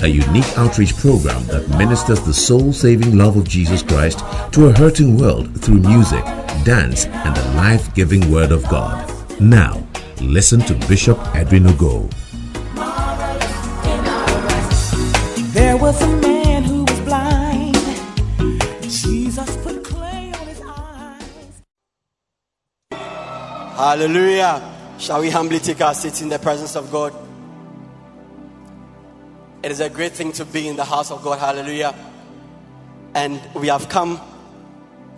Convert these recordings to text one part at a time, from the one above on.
a unique outreach program that ministers the soul saving love of Jesus Christ to a hurting world through music, dance, and the life giving Word of God. Now, listen to Bishop Edwin Ogo. There was a man who was blind. Jesus put clay on his eyes. Hallelujah. Shall we humbly take our seats in the presence of God? It is a great thing to be in the house of God. Hallelujah. And we have come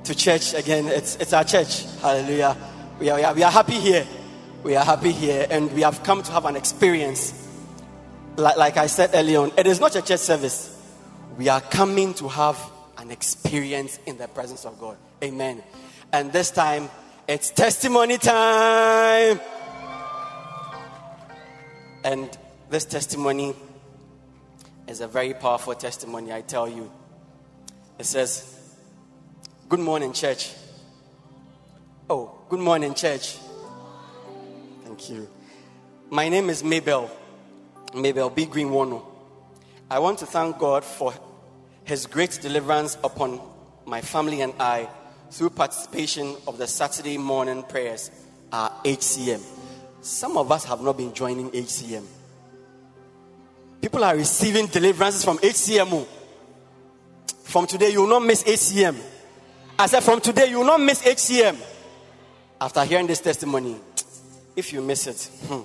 to church again. It's, it's our church. Hallelujah. We are, we, are, we are happy here. We are happy here. And we have come to have an experience. Like, like I said earlier on, it is not a church service. We are coming to have an experience in the presence of God. Amen. And this time, it's testimony time. And this testimony is a very powerful testimony, I tell you. It says, Good morning, church. Oh, good morning, church. Thank you. My name is Mabel. Mabel B. Green Wono. I want to thank God for His great deliverance upon my family and I through participation of the Saturday morning prayers at HCM. Some of us have not been joining HCM. People are receiving deliverances from HCM. From today, you will not miss HCM. I said, from today, you will not miss HCM. After hearing this testimony, if you miss it, hmm.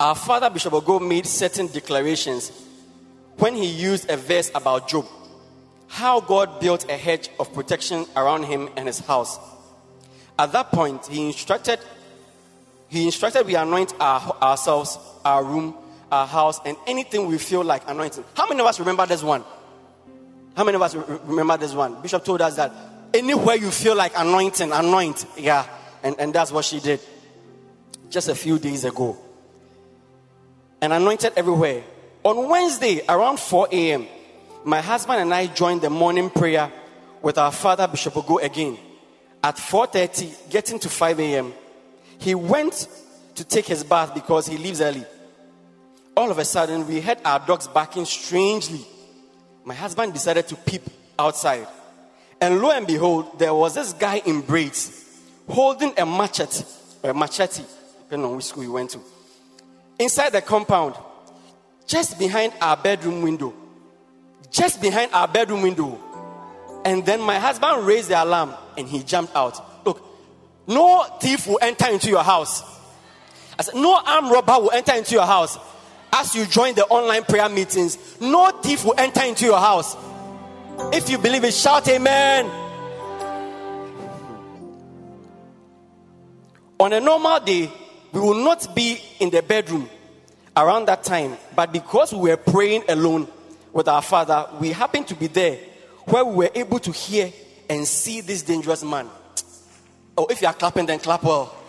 our father Bishop Ogo made certain declarations when he used a verse about Job, how God built a hedge of protection around him and his house. At that point, he instructed he instructed we anoint our, ourselves, our room, our house, and anything we feel like anointing. How many of us remember this one? How many of us remember this one? Bishop told us that anywhere you feel like anointing, anoint. Yeah. And, and that's what she did just a few days ago. And anointed everywhere. On Wednesday, around 4 a.m., my husband and I joined the morning prayer with our father, Bishop Ogo, again. At 4.30, getting to 5 a.m., he went to take his bath because he leaves early. All of a sudden, we heard our dogs barking strangely. My husband decided to peep outside. And lo and behold, there was this guy in braids holding a machete, a machete, depending on which school he went to, inside the compound, just behind our bedroom window. Just behind our bedroom window. And then my husband raised the alarm and he jumped out. Look, no thief will enter into your house. I said, no armed robber will enter into your house. As you join the online prayer meetings, no thief will enter into your house. If you believe it, shout amen. On a normal day, we will not be in the bedroom around that time, but because we were praying alone with our father, we happened to be there where we were able to hear and see this dangerous man. Oh, if you are clapping, then clap well.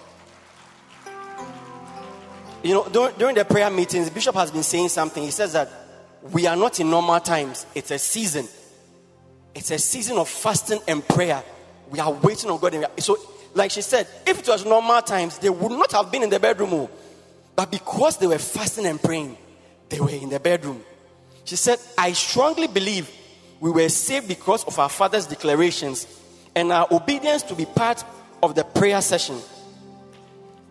You know, during, during the prayer meetings, Bishop has been saying something. He says that we are not in normal times, it's a season. It's a season of fasting and prayer. We are waiting on God. So, like she said, if it was normal times, they would not have been in the bedroom. Oh. But because they were fasting and praying, they were in the bedroom. She said, I strongly believe we were saved because of our father's declarations and our obedience to be part of the prayer session.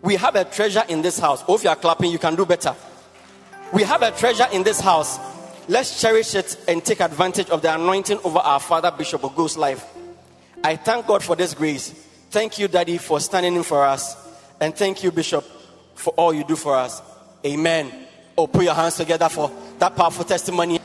We have a treasure in this house. Oh, if you are clapping, you can do better. We have a treasure in this house. Let's cherish it and take advantage of the anointing over our father, Bishop Ogo's life. I thank God for this grace. Thank you, Daddy, for standing in for us. And thank you, Bishop, for all you do for us. Amen. Oh, put your hands together for that powerful testimony.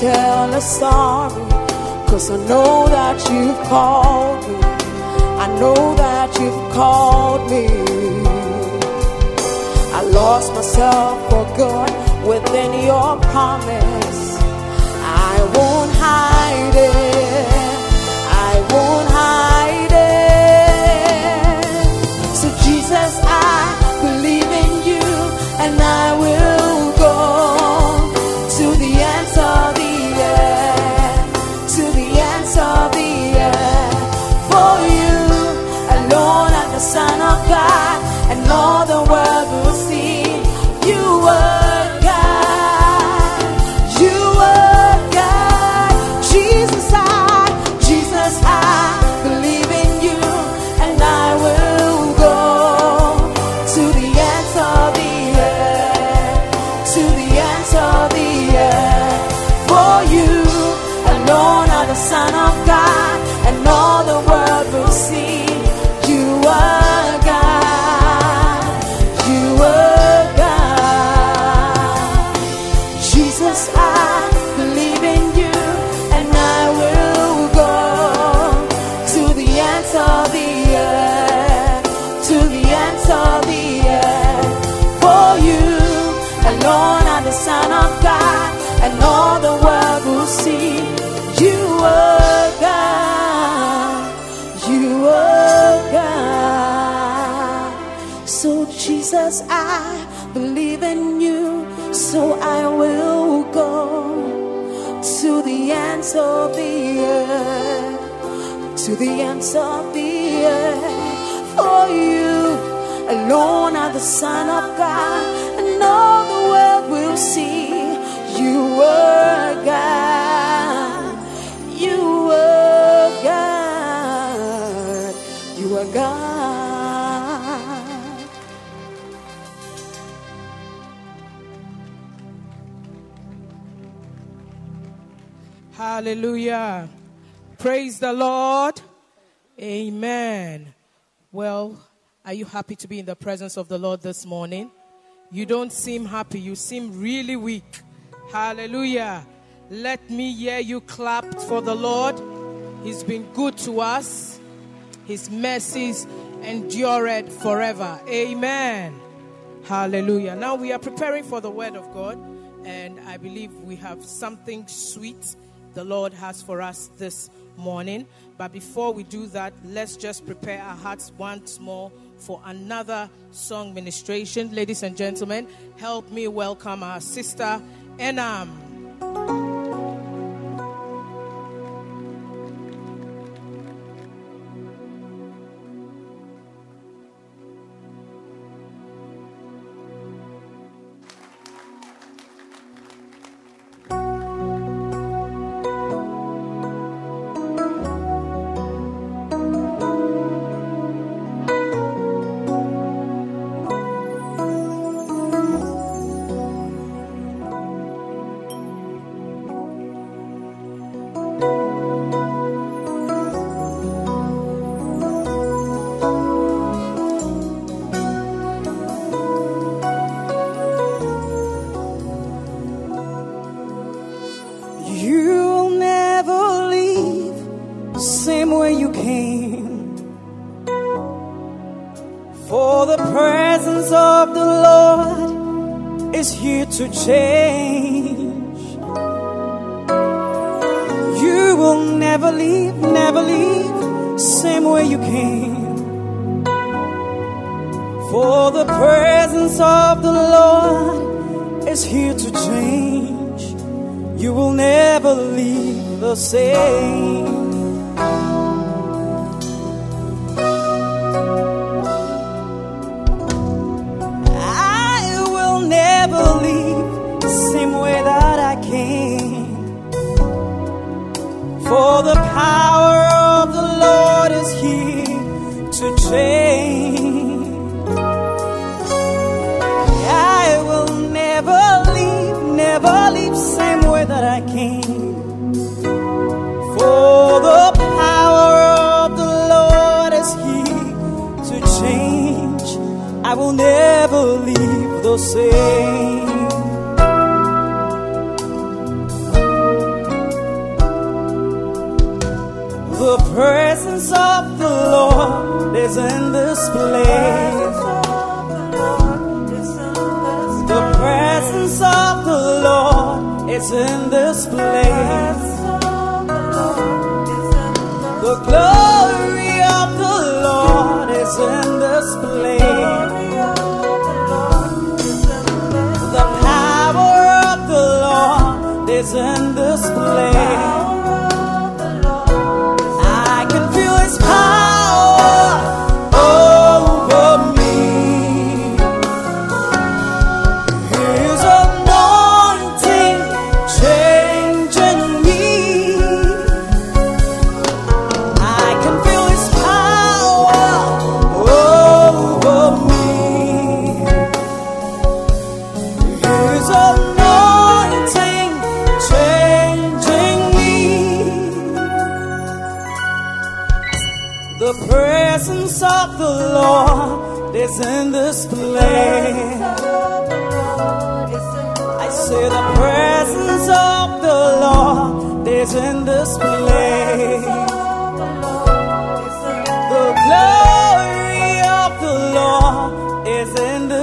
tell her sorry. Cause I know that you've called me. I know that you've called me. I lost myself for good within your promise. I won't hide it. I won't hide it. lugar. The ends of the earth. For you alone are the Son of God, and all the world will see you are God. You are God. You are God. Hallelujah. Praise the Lord. Amen. Well, are you happy to be in the presence of the Lord this morning? You don't seem happy. You seem really weak. Hallelujah. Let me hear you clap for the Lord. He's been good to us. His mercies endured forever. Amen. Hallelujah. Now we are preparing for the word of God, and I believe we have something sweet the Lord has for us this morning. But before we do that, let's just prepare our hearts once more for another song ministration. Ladies and gentlemen, help me welcome our sister Enam.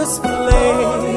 This.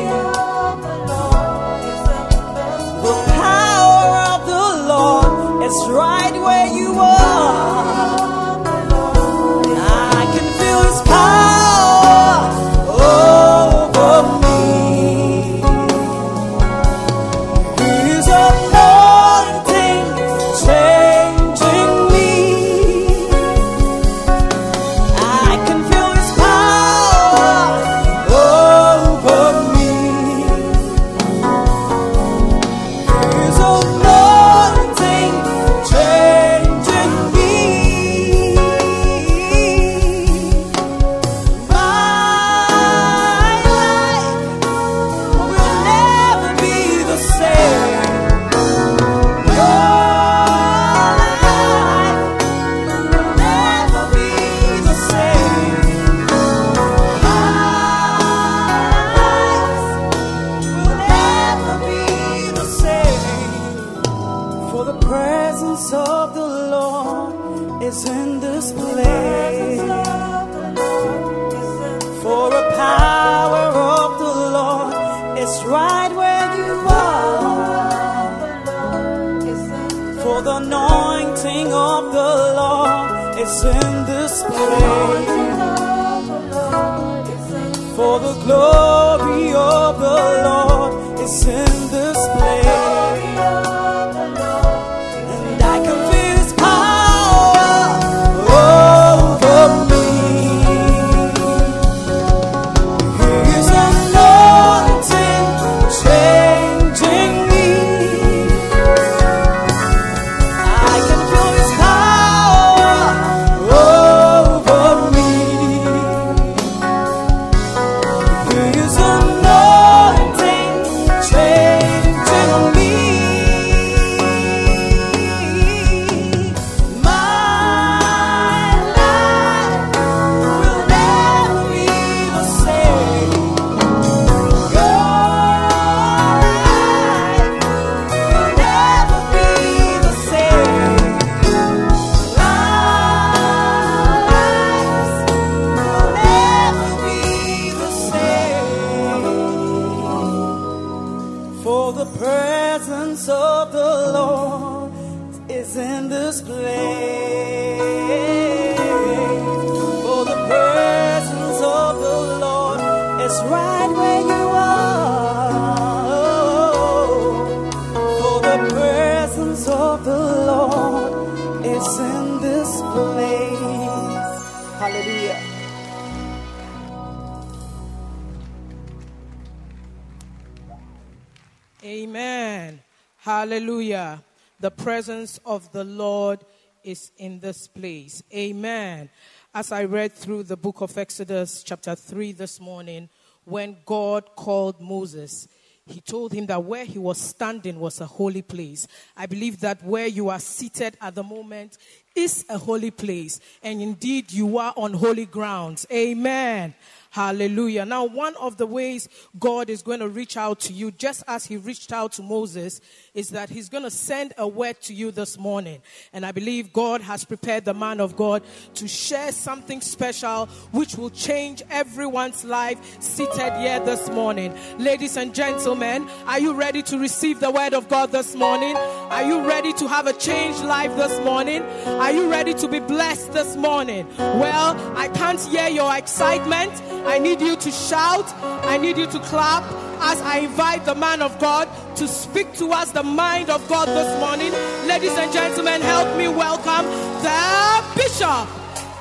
I read through the book of Exodus, chapter 3 this morning, when God called Moses, he told him that where he was standing was a holy place. I believe that where you are seated at the moment is a holy place. And indeed, you are on holy grounds. Amen. Hallelujah. Now, one of the ways God is going to reach out to you, just as He reached out to Moses, is that He's going to send a word to you this morning. And I believe God has prepared the man of God to share something special which will change everyone's life seated here this morning. Ladies and gentlemen, are you ready to receive the word of God this morning? Are you ready to have a changed life this morning? Are you ready to be blessed this morning? Well, I can't hear your excitement. I need you to shout. I need you to clap as I invite the man of God to speak to us the mind of God this morning. Ladies and gentlemen, help me welcome the Bishop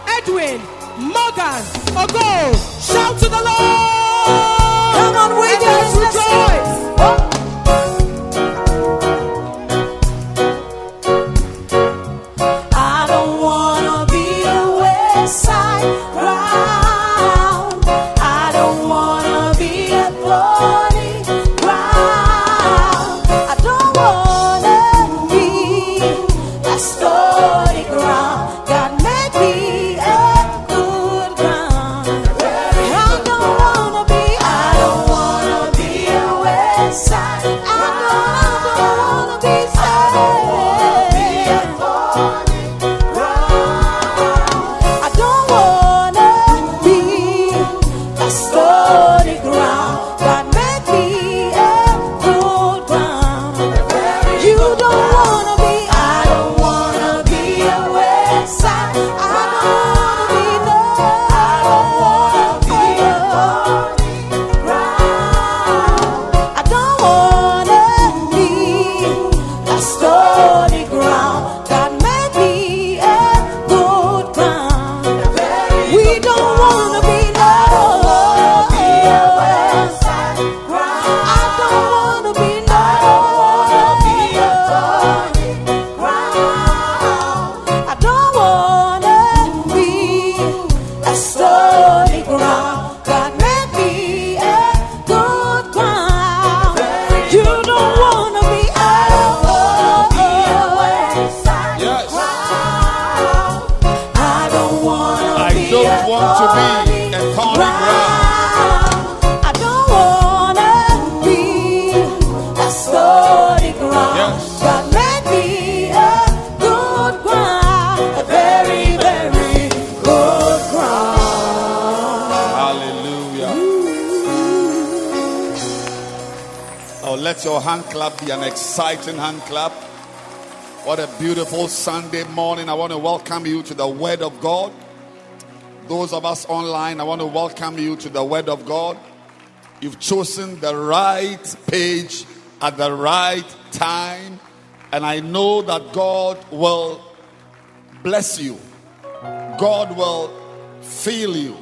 Edwin Morgan Ogo. Shout to the Lord! Come on, wave and your let's hands, let's rejoice. Exciting hand clap. What a beautiful Sunday morning. I want to welcome you to the Word of God. Those of us online, I want to welcome you to the Word of God. You've chosen the right page at the right time, and I know that God will bless you, God will fill you,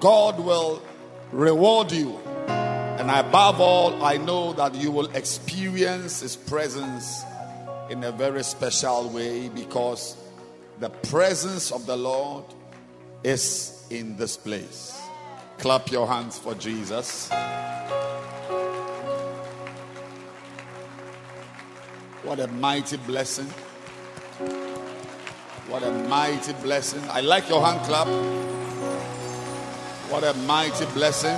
God will reward you. And above all, I know that you will experience His presence in a very special way because the presence of the Lord is in this place. Clap your hands for Jesus. What a mighty blessing. What a mighty blessing. I like your hand clap. What a mighty blessing.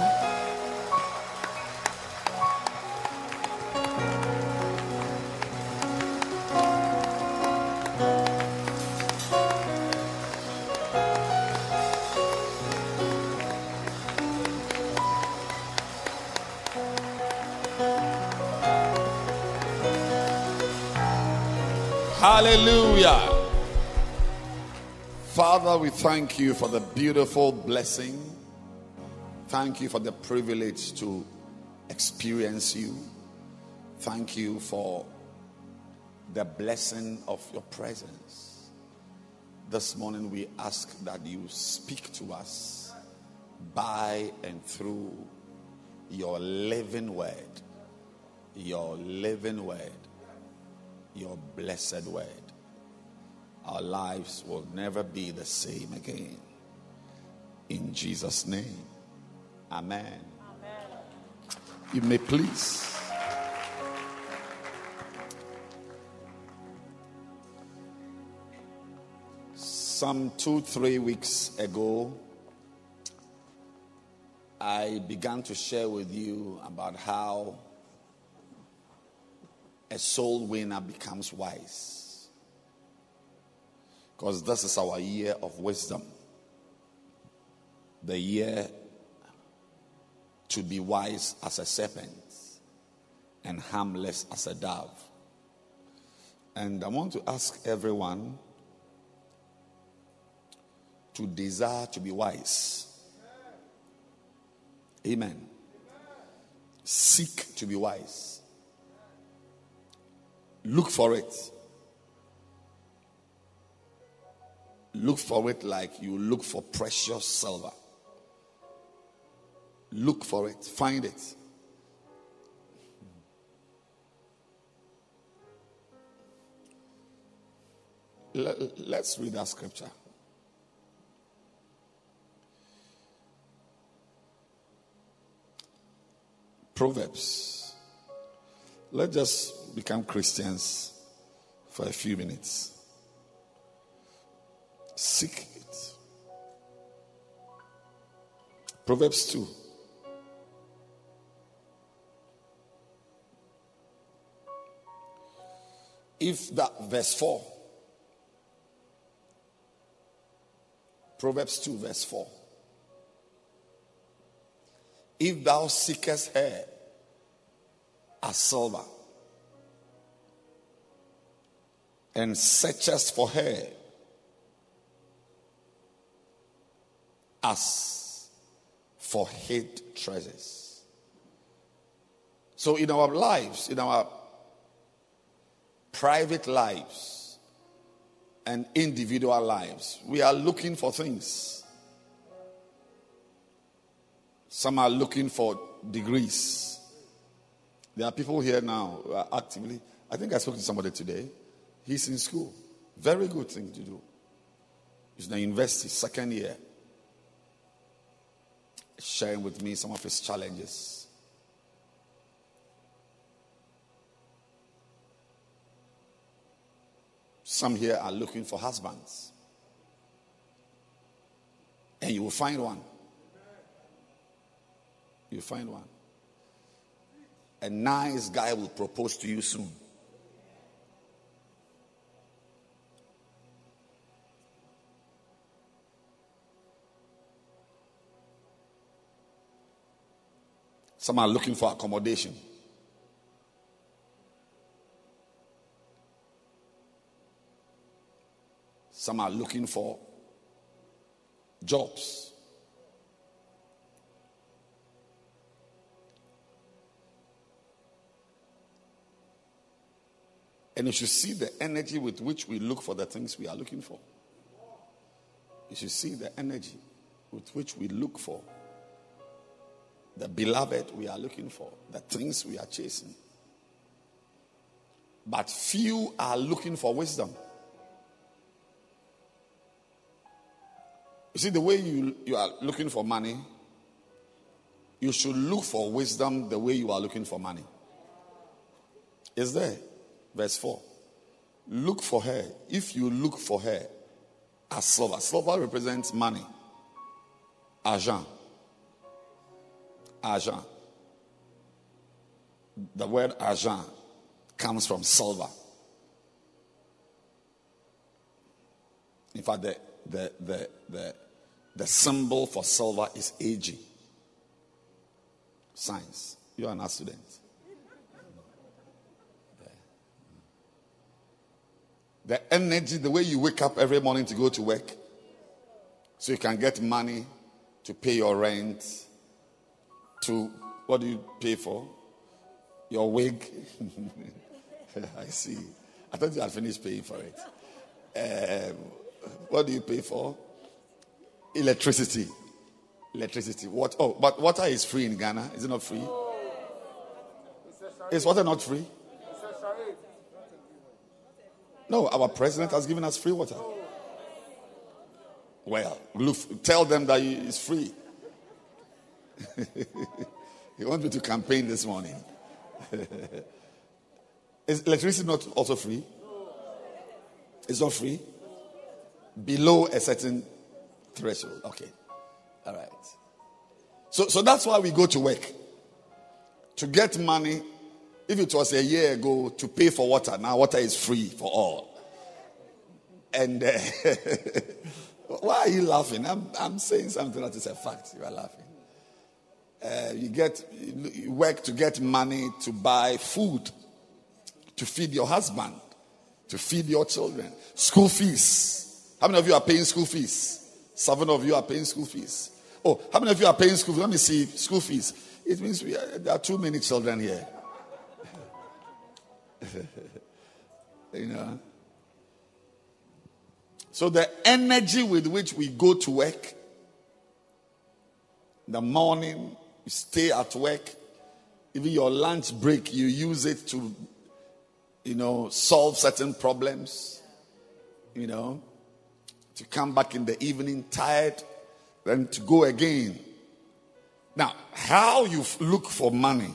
Hallelujah. Father, we thank you for the beautiful blessing. Thank you for the privilege to experience you. Thank you for the blessing of your presence. This morning we ask that you speak to us by and through your living word. Your living word your blessed word. Our lives will never be the same again. In Jesus' name. Amen. Amen. You may please. Some two, three weeks ago, I began to share with you about how a soul winner becomes wise. Because this is our year of wisdom. The year to be wise as a serpent and harmless as a dove. And I want to ask everyone to desire to be wise. Amen. Seek to be wise. Look for it. Look for it like you look for precious silver. Look for it. Find it. Let's read that scripture. Proverbs. Let's just become Christians for a few minutes. Seek it. Proverbs 2. If that verse 4, Proverbs 2, verse 4. If thou seekest her as silver, and searchest for her as for hid treasures. So, in our lives, in our private lives and individual lives, we are looking for things. Some are looking for degrees. There are people here now who are actively. I think I spoke to somebody today. He's in school. Very good thing to do. He's in the university, second year. Sharing with me some of his challenges. Some here are looking for husbands. And you will find one. You find one. A nice guy will propose to you soon. Some are looking for accommodation. Some are looking for jobs. And you should see the energy with which we look for the things we are looking for. You should see the energy with which we look for the beloved we are looking for, the things we are chasing. But few are looking for wisdom. You see, the way you, you are looking for money, you should look for wisdom the way you are looking for money. Is there? Verse 4. Look for her. If you look for her as silver, silver represents money. Argent. Argent. The word argent comes from silver. In fact, the, the, the, the, the symbol for silver is AG. Science. You are an student. The energy, the way you wake up every morning to go to work, so you can get money to pay your rent, to what do you pay for? Your wig. I see. I thought you had finished paying for it. Um, what do you pay for? Electricity. Electricity. What? Oh, but water is free in Ghana. Is it not free? Is water not free? No, our president has given us free water. Well, tell them that it's free. he wants me to campaign this morning. Is electricity not also free? It's not free? Below a certain threshold. Okay. All right. So, so that's why we go to work. To get money if it was a year ago to pay for water, now water is free for all. And uh, why are you laughing? I'm, I'm saying something that is a fact. You are laughing. Uh, you get you work to get money to buy food, to feed your husband, to feed your children, school fees. How many of you are paying school fees? Seven of you are paying school fees. Oh, how many of you are paying school fees? Let me see school fees. It means are, there are too many children here. you know. So the energy with which we go to work, the morning, stay at work, even your lunch break, you use it to, you know, solve certain problems, you know, to come back in the evening tired, then to go again. Now, how you look for money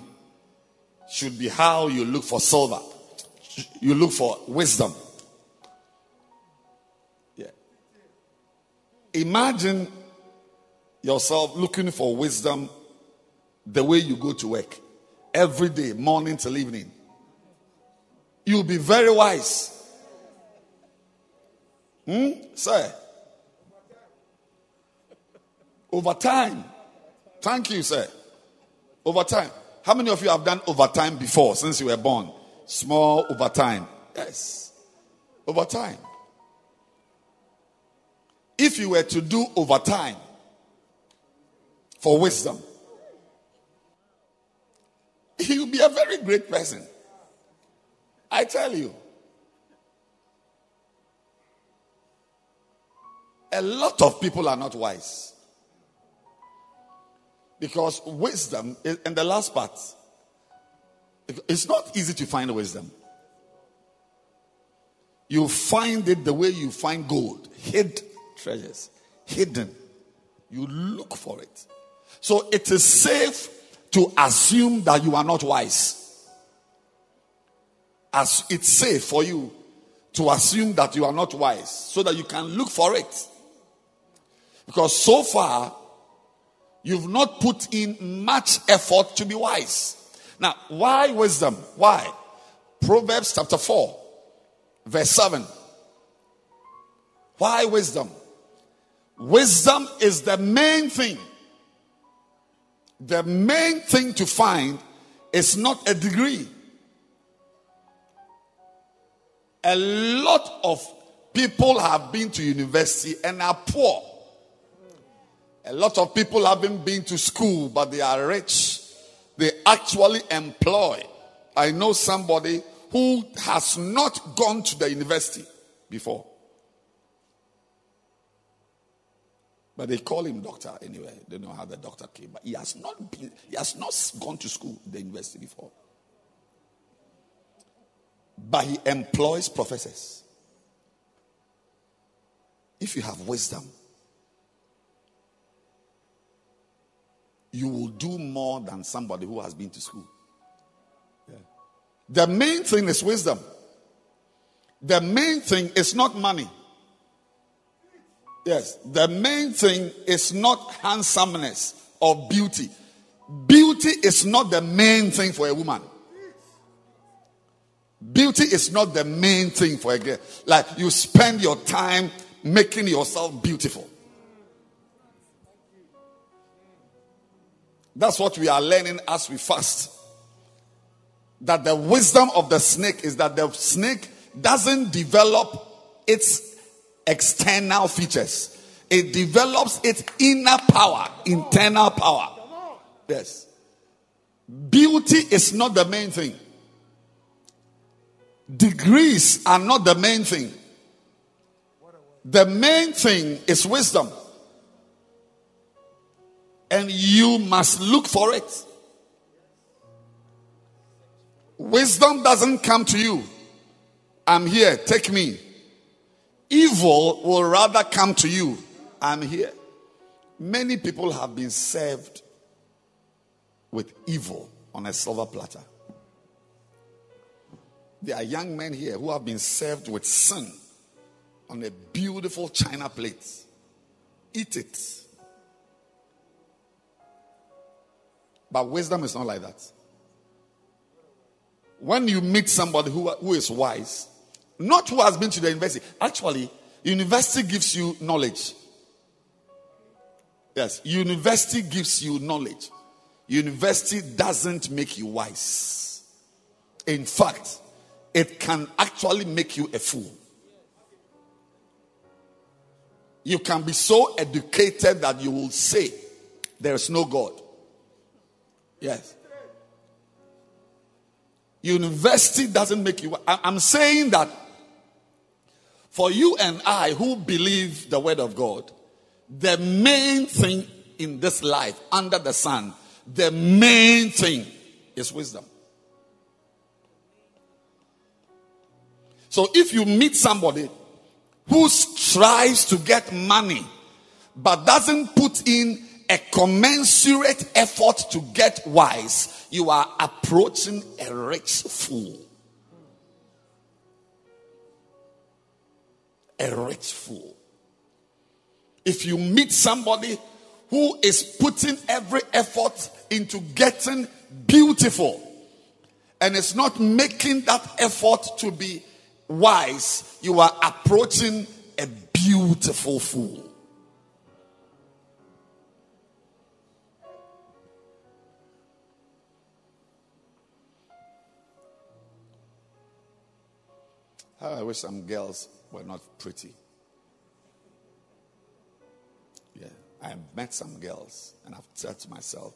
should be how you look for silver you look for wisdom. Yeah. Imagine yourself looking for wisdom the way you go to work every day, morning till evening. You'll be very wise. Hmm? Sir. Over time. Thank you, sir. Over time. How many of you have done overtime before since you were born? Small overtime. Yes. Overtime. If you were to do overtime for wisdom, will be a very great person. I tell you. A lot of people are not wise. Because wisdom, is, in the last part, it's not easy to find wisdom. You find it the way you find gold, hid treasures, hidden. You look for it. So it is safe to assume that you are not wise. As it's safe for you to assume that you are not wise so that you can look for it. Because so far, you've not put in much effort to be wise. Now, why wisdom? Why? Proverbs chapter 4, verse 7. Why wisdom? Wisdom is the main thing. The main thing to find is not a degree. A lot of People have been to university and are poor. A lot of people haven't been to school, but they are rich. They actually employ. I know somebody who has not gone to the university before. But they call him doctor anyway. They know how the doctor came. But he has not been, he has not gone to school, the university before. But he employs professors. If you have wisdom, you will do more than somebody who has been to school. Yeah. The main thing is wisdom. The main thing is not money. Yes, the main thing is not handsomeness or beauty. Beauty is not the main thing for a woman. Beauty is not the main thing for a girl. Like you spend your time making yourself beautiful. That's what we are learning as we fast. That the wisdom of the snake is that the snake doesn't develop its external features, it develops its inner power, internal power. Yes. Beauty is not the main thing, degrees are not the main thing. The main thing is wisdom and you must look for it. Wisdom doesn't come to you. I'm here, take me. Evil will rather come to you. I'm here. Many people have been served with evil on a silver platter. There are young men here who have been served with sin on a beautiful china plate. Eat it. But wisdom is not like that. When you meet somebody who, who is wise, not who has been to the university, actually, university gives you knowledge. Yes, university gives you knowledge. University doesn't make you wise. In fact, it can actually make you a fool. You can be so educated that you will say there is no God. Yes. University doesn't make you. I'm saying that for you and I who believe the word of God, the main thing in this life under the sun, the main thing is wisdom. So if you meet somebody who strives to get money but doesn't put in a commensurate effort to get wise, you are approaching a rich fool. A rich fool. If you meet somebody who is putting every effort into getting beautiful and is not making that effort to be wise, you are approaching a beautiful fool. How I wish some girls were not pretty. Yeah, I have met some girls and I've said to myself,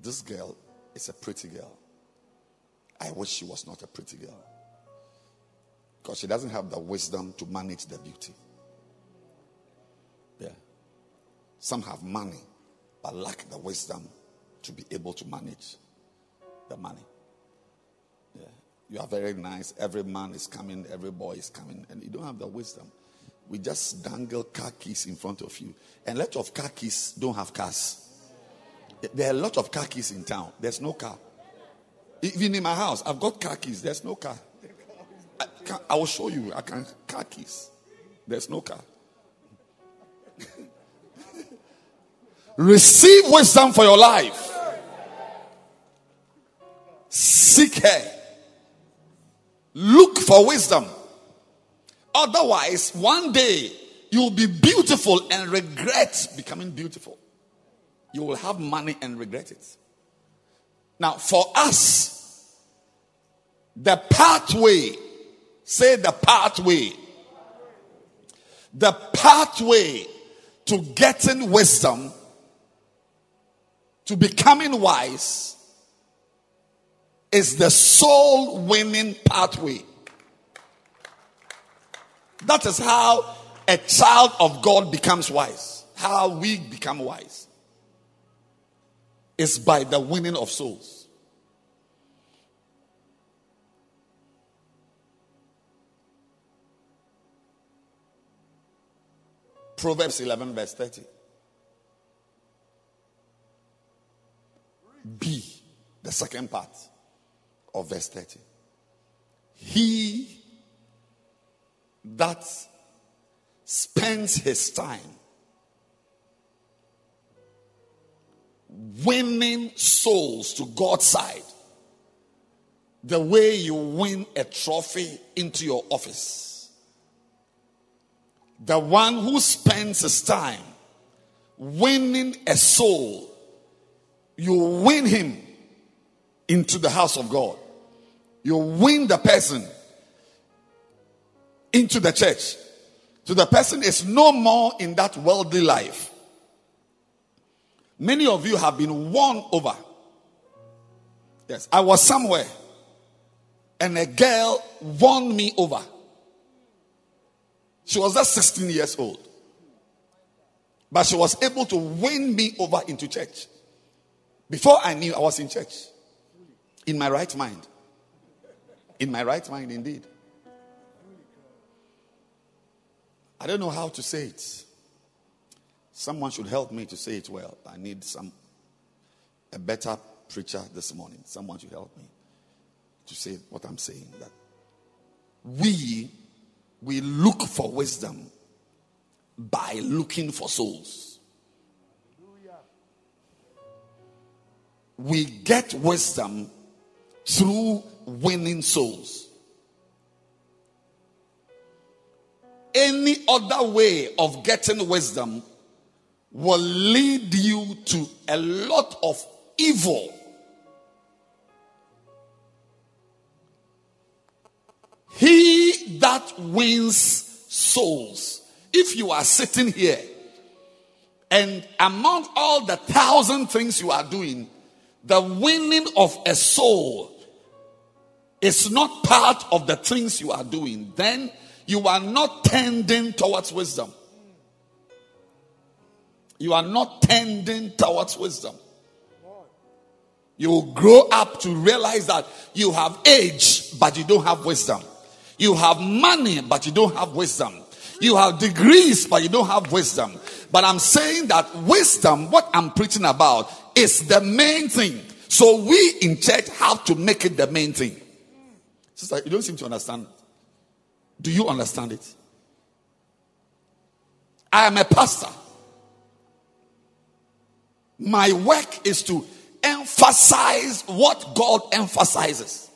this girl is a pretty girl. I wish she was not a pretty girl. Because she doesn't have the wisdom to manage the beauty. Yeah. Some have money, but lack the wisdom to be able to manage the money. You are very nice. Every man is coming, every boy is coming, and you don't have the wisdom. We just dangle car keys in front of you. And a lot of car keys don't have cars. There are a lot of car keys in town. There's no car. Even in my house, I've got car keys. There's no car. I, can, I will show you. I can car keys. There's no car. Receive wisdom for your life. Seek her. Look for wisdom. Otherwise, one day you'll be beautiful and regret becoming beautiful. You will have money and regret it. Now, for us, the pathway, say the pathway the pathway to getting wisdom, to becoming wise, is the soul winning pathway. That is how a child of God becomes wise. How we become wise is by the winning of souls. Proverbs 11, verse 30. B, the second part of verse 30. He that spends his time winning souls to God's side the way you win a trophy into your office. The one who spends his time winning a soul, you win him into the house of God. You win the person into the church. So the person is no more in that worldly life. Many of you have been won over. Yes, I was somewhere and a girl won me over. She was just 16 years old. But she was able to win me over into church. Before I knew I was in church. In my right mind. In my right mind, indeed. I don't know how to say it. Someone should help me to say it well. I need some a better preacher this morning. Someone should help me to say what I'm saying. That we we look for wisdom by looking for souls. We get wisdom through winning souls. Any other way of getting wisdom will lead you to a lot of evil. He that wins souls. If you are sitting here and among all the thousand things you are doing, the winning of a soul is not part of the things you are doing, then you are not tending towards wisdom. You are not tending towards wisdom. You will grow up to realize that you have age, but you don't have wisdom. You have money, but you don't have wisdom. You have degrees, but you don't have wisdom. But I'm saying that wisdom, what I'm preaching about, is the main thing. So we in church have to make it the main thing. Sister, you don't seem to understand. Do you understand it? I am a pastor. My work is to emphasize what God emphasizes.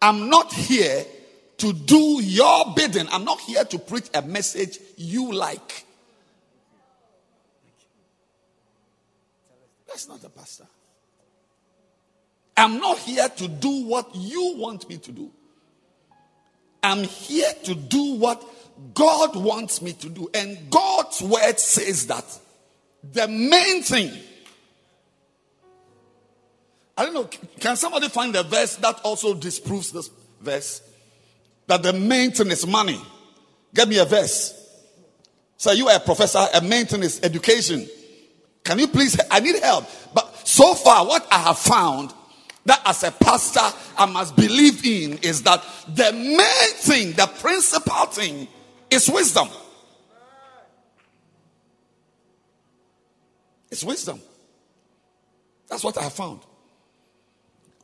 I'm not here to do your bidding. I'm not here to preach a message you like. That's not a pastor. I'm not here to do what you want me to do. I'm here to do what God wants me to do. And God's word says that the main thing. I don't know, can somebody find a verse that also disproves this verse? That the main thing is money. Get me a verse. So you are a professor, a main thing is education. Can you please? I need help. But so far, what I have found that as a pastor I must believe in is that the main thing, the principal thing is wisdom. It's wisdom. That's what I found.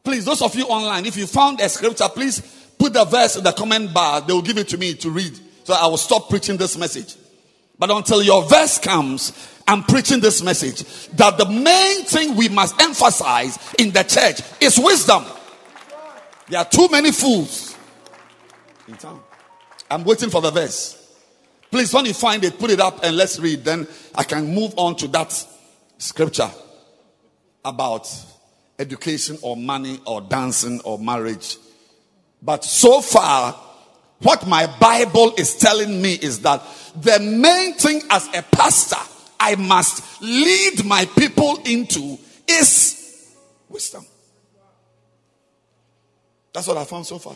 Please, those of you online, if you found a scripture, please put the verse in the comment bar. They will give it to me to read. So I will stop preaching this message. But until your verse comes, I'm preaching this message that the main thing we must emphasize in the church is wisdom. There are too many fools in town. I'm waiting for the verse. Please, when you find it, put it up and let's read. Then I can move on to that scripture about education or money or dancing or marriage. But so far, What my Bible is telling me is that the main thing as a pastor I must lead my people into is wisdom. That's what I found so far.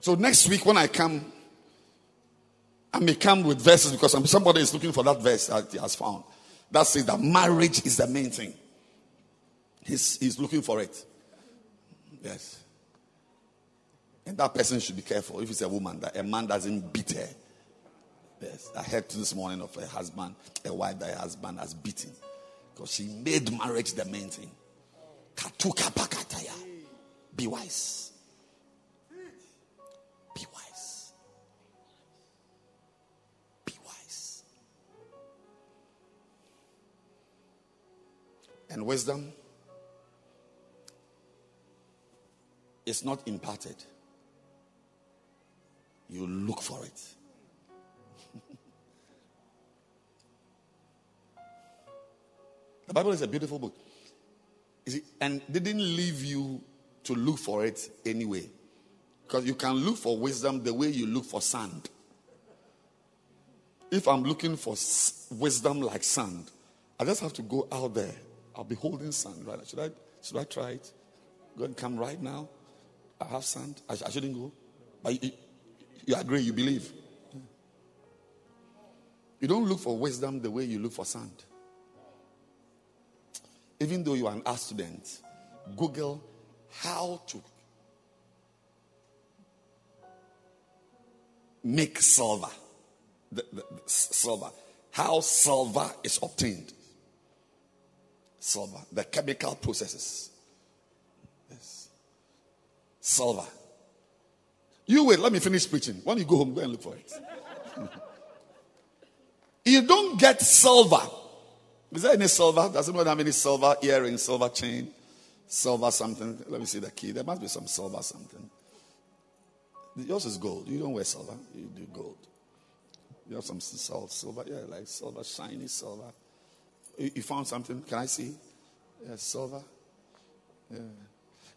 So next week when I come, I may come with verses because somebody is looking for that verse that he has found. That says that marriage is the main thing. He's, he's looking for it. Yes. And that person should be careful if it's a woman that a man doesn't beat her. Yes. I heard this morning of a husband, a wife that her husband has beaten. Because she made marriage the main thing. Be wise. Be wise. Be wise. And wisdom is not imparted. You look for it. the Bible is a beautiful book. See, and they didn't leave you to look for it anyway. Because you can look for wisdom the way you look for sand. If I'm looking for wisdom like sand, I just have to go out there. I'll be holding sand, right? Should I, should I try it? Go and come right now. I have sand. I, I shouldn't go. But you agree, you believe. You don't look for wisdom the way you look for sand. Even though you are an art student, Google how to make silver. The, the, the silver. How silver is obtained. Silver. The chemical processes. Yes. Silver. You wait, let me finish preaching. When you go home, go and look for it. you don't get silver. Is there any silver? Does anyone have any silver earring, silver chain, silver something? Let me see the key. There must be some silver something. Yours is gold. You don't wear silver, you do gold. You have some silver, yeah, like silver, shiny silver. You, found something? Can I see? Yes, silver. Yeah.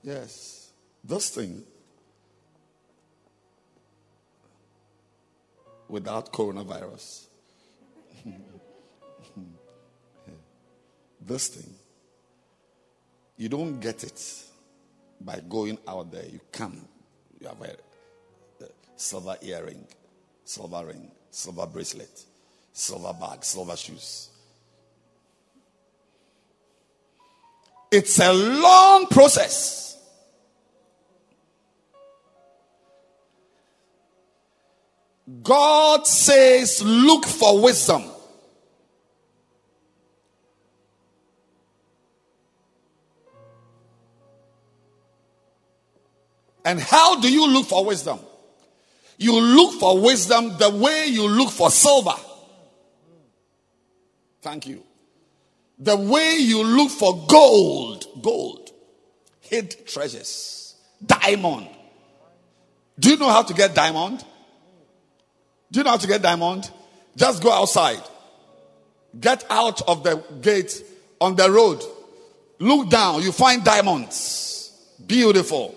Yes. This thing without coronavirus. this thing, you don't get it by going out there. You come, you have a, a silver earring, silver ring, silver bracelet, silver bag, silver shoes. It's a long process. God says, look for wisdom. And how do you look for wisdom? You look for wisdom the way you look for silver. Thank you. The way you look for gold, gold, hid treasures, diamond. Do you know how to get diamond? Do you know how to get diamond? Just go outside. Get out of the gate on the road. Look down. You find diamonds. Beautiful.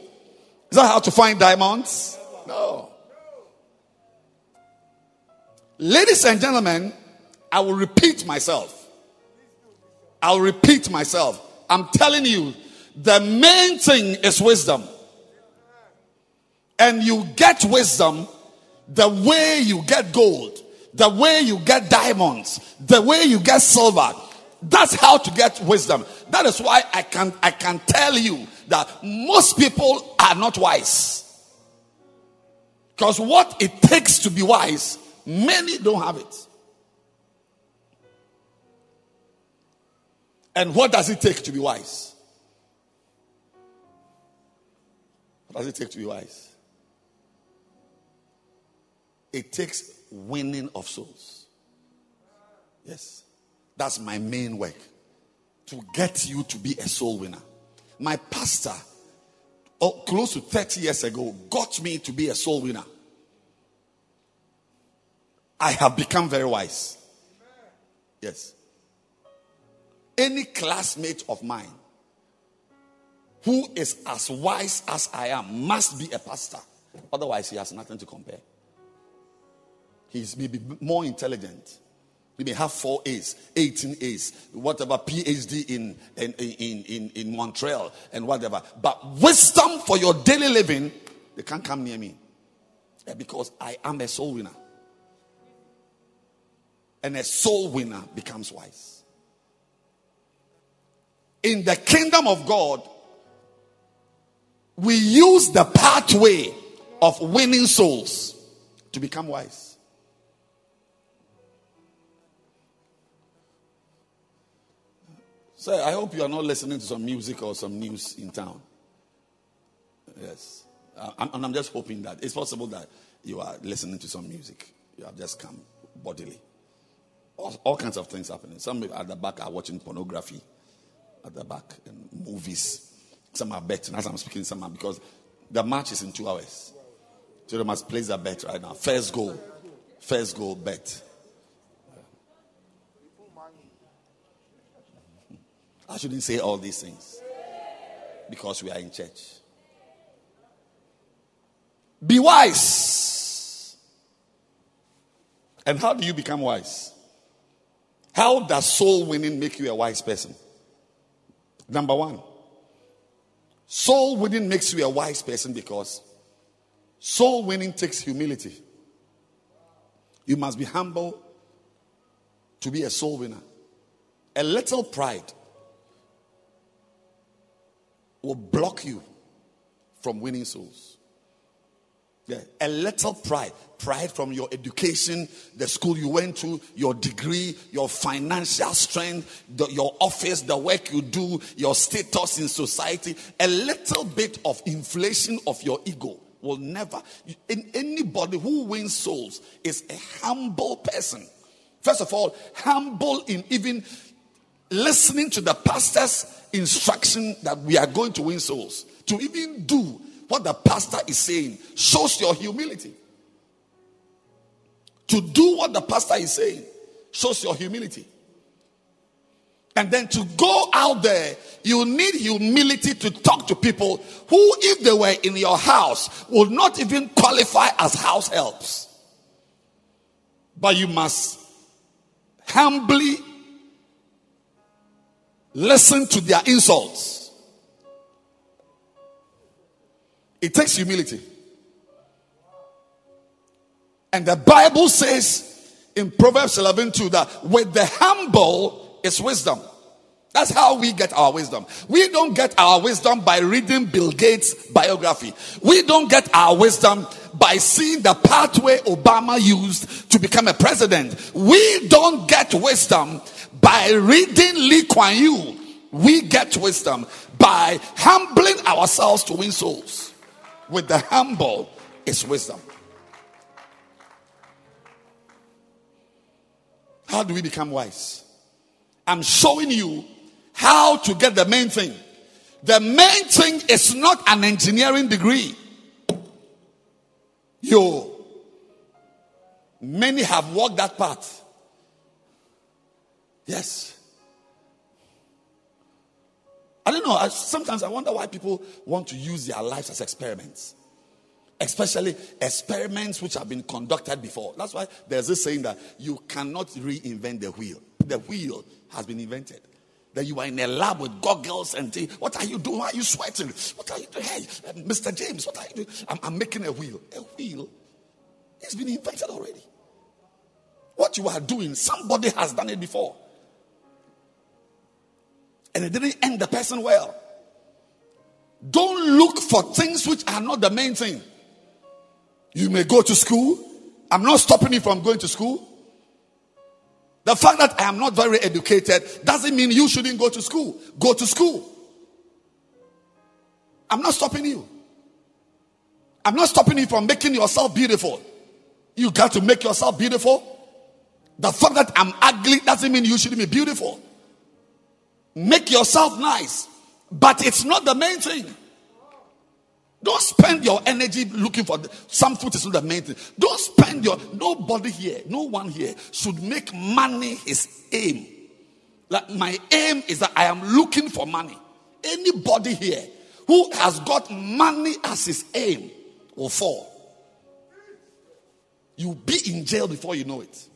Is that how to find diamonds? No. Ladies and gentlemen, I will repeat myself. I'll repeat myself. I'm telling you, the main thing is wisdom. And you get wisdom the way you get gold, the way you get diamonds, the way you get silver. That's how to get wisdom. That is why I can I can tell you that most people are not wise. Because what it takes to be wise, many don't have it. And what does it take to be wise? What does it take to be wise? It takes winning of souls. Yes. That's my main work. To get you to be a soul winner. My pastor, oh, close to 30 years ago, got me to be a soul winner. I have become very wise. Yes. Any classmate of mine who is as wise as I am must be a pastor Otherwise, he has nothing to compare. He's maybe more intelligent. He may have four A's, 18 A's, whatever, PhD in, in, in, in, in Montreal and whatever. But wisdom for your daily living, they can't come near me. Eh, because I am a soul winner. And a soul winner becomes wise. In the kingdom of God, we use the pathway of winning souls to become wise. So I hope you are not listening to some music or some news in town. Yes. Uh, and I'm just hoping that it's possible that you are listening to some music. You have just come bodily. All, all kinds of things happening. Some at the back are watching pornography at the back and movies. Some are betting as I'm speaking, some are because the match is in two hours. So they must place a bet right now. First goal. First goal bet. I shouldn't say all these things because we are in church. Be wise. And how do you become wise? How does soul winning make you a wise person? Number one, soul winning makes you a wise person because soul winning takes humility. You must be humble to be a soul winner. A little pride will block you from winning souls. Yeah, a little pride. Pride from your education, the school you went to, your degree, your financial strength, the, your office, the work you do, your status in society. A little bit of inflation of your ego will never. In anybody who wins souls is a humble person. First of all, humble in even listening to the pastor's instruction that we are going to win souls. To even do what the pastor is saying shows your humility. To do what the pastor is saying shows your humility. And then to go out there, you need humility to talk to people who, if they were in your house, would not even qualify as house helps. But you must humbly listen to their insults It takes humility. And the Bible says in Proverbs 11 2 that with the humble is wisdom. That's how we get our wisdom. We don't get our wisdom by reading Bill Gates' biography. We don't get our wisdom by seeing the pathway Obama used to become a president. We don't get wisdom by reading Lee Kuan Yew. We get wisdom by humbling ourselves to win souls with the humble is wisdom. How do we become wise? I'm showing you how to get the main thing. The main thing is not an engineering degree. Yo, many have walked that path. Yes. I don't know. I, sometimes I wonder why people want to use their lives as experiments, especially experiments which have been conducted before. That's why there's this saying that you cannot reinvent the wheel. The wheel has been invented. That you are in a lab with goggles and think, what are you doing? Why are you sweating? What are you doing? Hey, um, Mr. James, what are you doing? I'm, I'm making a wheel. A wheel it has been invented already. What you are doing, somebody has done it before and it didn't end the person well. Don't look for things which are not the main thing. You may go to school. I'm not stopping you from going to school. The fact that I am not very educated doesn't mean you shouldn't go to school. Go to school. I'm not stopping you. I'm not stopping you from making yourself beautiful. You got to make yourself beautiful. The fact that I'm ugly doesn't mean you shouldn't be beautiful. Make yourself nice, but it's not the main thing. Don't spend your energy looking for the, some food is not the main thing. Don't spend your nobody here, no one here should make money his aim. Like my aim is that I am looking for money. Anybody here who has got money as his aim will fall. You'll be in jail before you know it.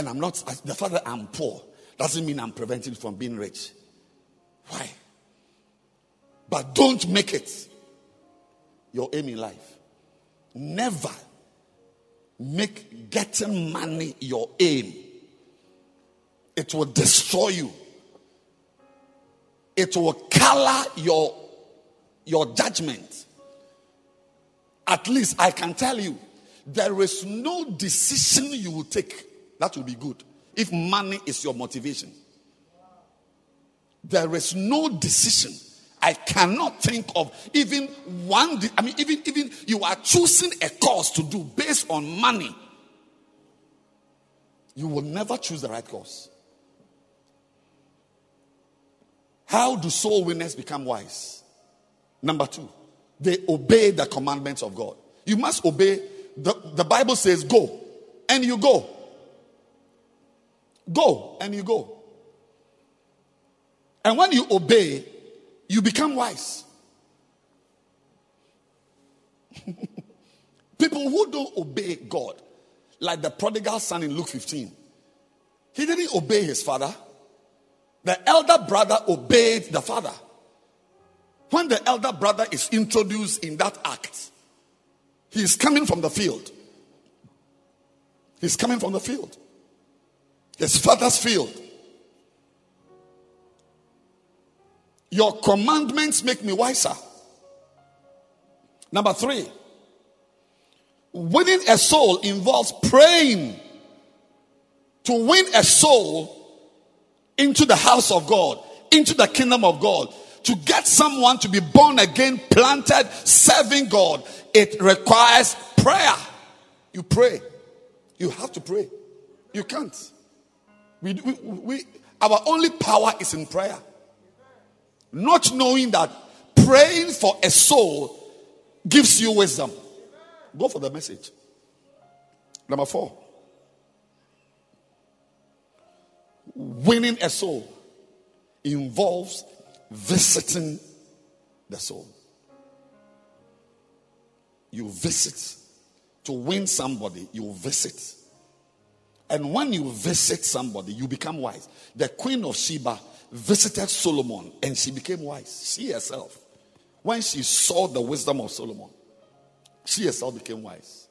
And I'm not, the fact that I'm poor doesn't mean I'm preventing from being rich. Why? But don't make it your aim in life. Never make getting money your aim. It will destroy you. It will color your, your judgment. At least I can tell you, there is no decision you will take that will be good if money is your motivation. There is no decision. I cannot think of even one. I mean, even even you are choosing a course to do based on money. You will never choose the right course. How do soul winners become wise? Number two, they obey the commandments of God. You must obey. The, the Bible says, Go, and you go. Go, and you go. And when you obey, you become wise. People who don't obey God, like the prodigal son in Luke 15, he didn't obey his father. The elder brother obeyed the father. When the elder brother is introduced in that act, he is coming from the field. He's coming from the field. His father's field. Your commandments make me wiser. Number three, winning a soul involves praying. To win a soul into the house of God, into the kingdom of God, to get someone to be born again, planted, serving God, it requires prayer. You pray. You have to pray. You can't. We, we, we, our only power is in prayer. Not knowing that praying for a soul gives you wisdom. Go for the message. Number four. Winning a soul involves visiting the soul. You visit. To win somebody, you visit. And when you visit somebody, you become wise. The Queen of Sheba visited Solomon and she became wise. She herself. When she saw the wisdom of Solomon, she herself became wise.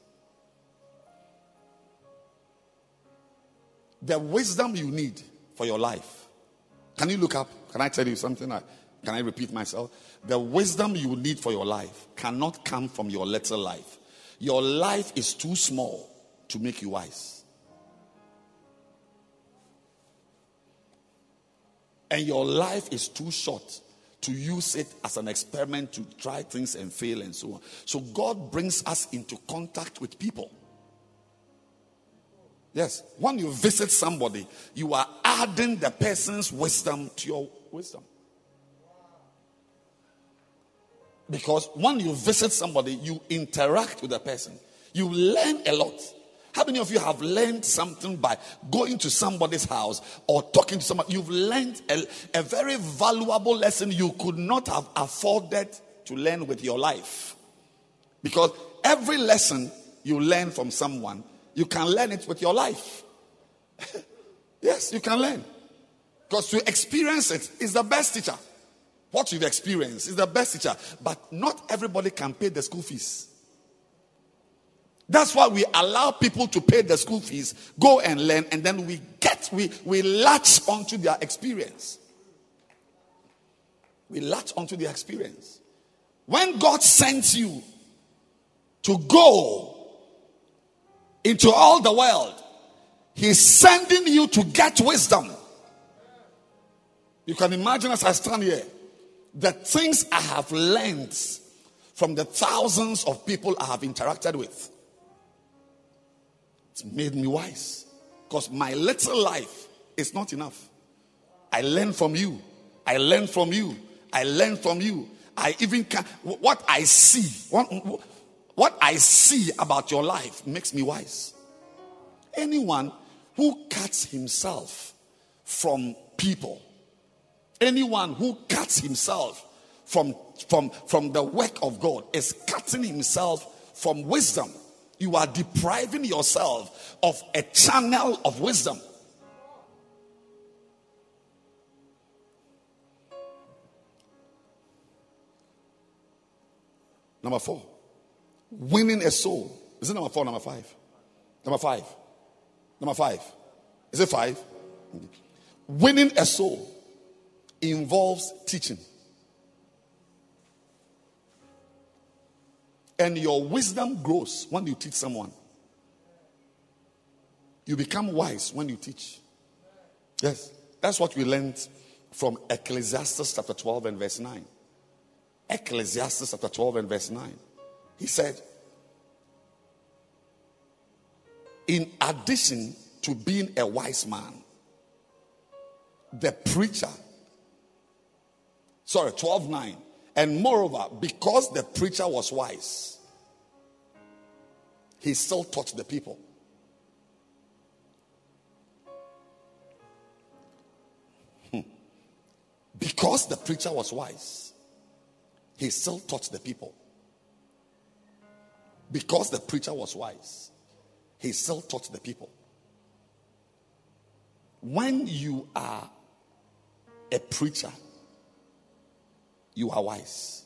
The wisdom you need for your life. Can you look up? Can I tell you something? Can I repeat myself? The wisdom you need for your life cannot come from your little life. Your life is too small to make you wise. And your life is too short to use it as an experiment to try things and fail and so on. So God brings us into contact with people. Yes, when you visit somebody, you are adding the person's wisdom to your wisdom. Because when you visit somebody, you interact with the person, you learn a lot. How many of you have learned something by going to somebody's house or talking to somebody? You've learned a, a very valuable lesson you could not have afforded to learn with your life. Because every lesson you learn from someone, you can learn it with your life. yes, you can learn. Because to experience it is the best teacher. What you've experienced is the best teacher. But not everybody can pay the school fees. That's why we allow people to pay the school fees, go and learn, and then we get, we, we latch onto their experience. We latch onto the experience. When God sends you to go into all the world, He's sending you to get wisdom. You can imagine as I stand here, the things I have learned from the thousands of people I have interacted with made me wise. Because my little life is not enough. I learn from you. I learn from you. I learn from you. I even can what I see, what, what I see about your life makes me wise. Anyone who cuts himself from people, anyone who cuts himself from, from, from the work of God is cutting himself from wisdom. You are depriving yourself of a channel of wisdom. Number four, winning a soul. Is it number four, number five? Number five. Number five. Is it five? Winning a soul involves teaching. And your wisdom grows when you teach someone. You become wise when you teach. Yes. That's what we learned from Ecclesiastes chapter 12 and verse 9. Ecclesiastes chapter 12 and verse 9. He said, In addition to being a wise man, the preacher, sorry, 12 9. And moreover, because the preacher was wise, he still taught the people. Hmm. Because the preacher was wise, he still taught the people. Because the preacher was wise, he still taught the people. When you are a preacher, you are wise.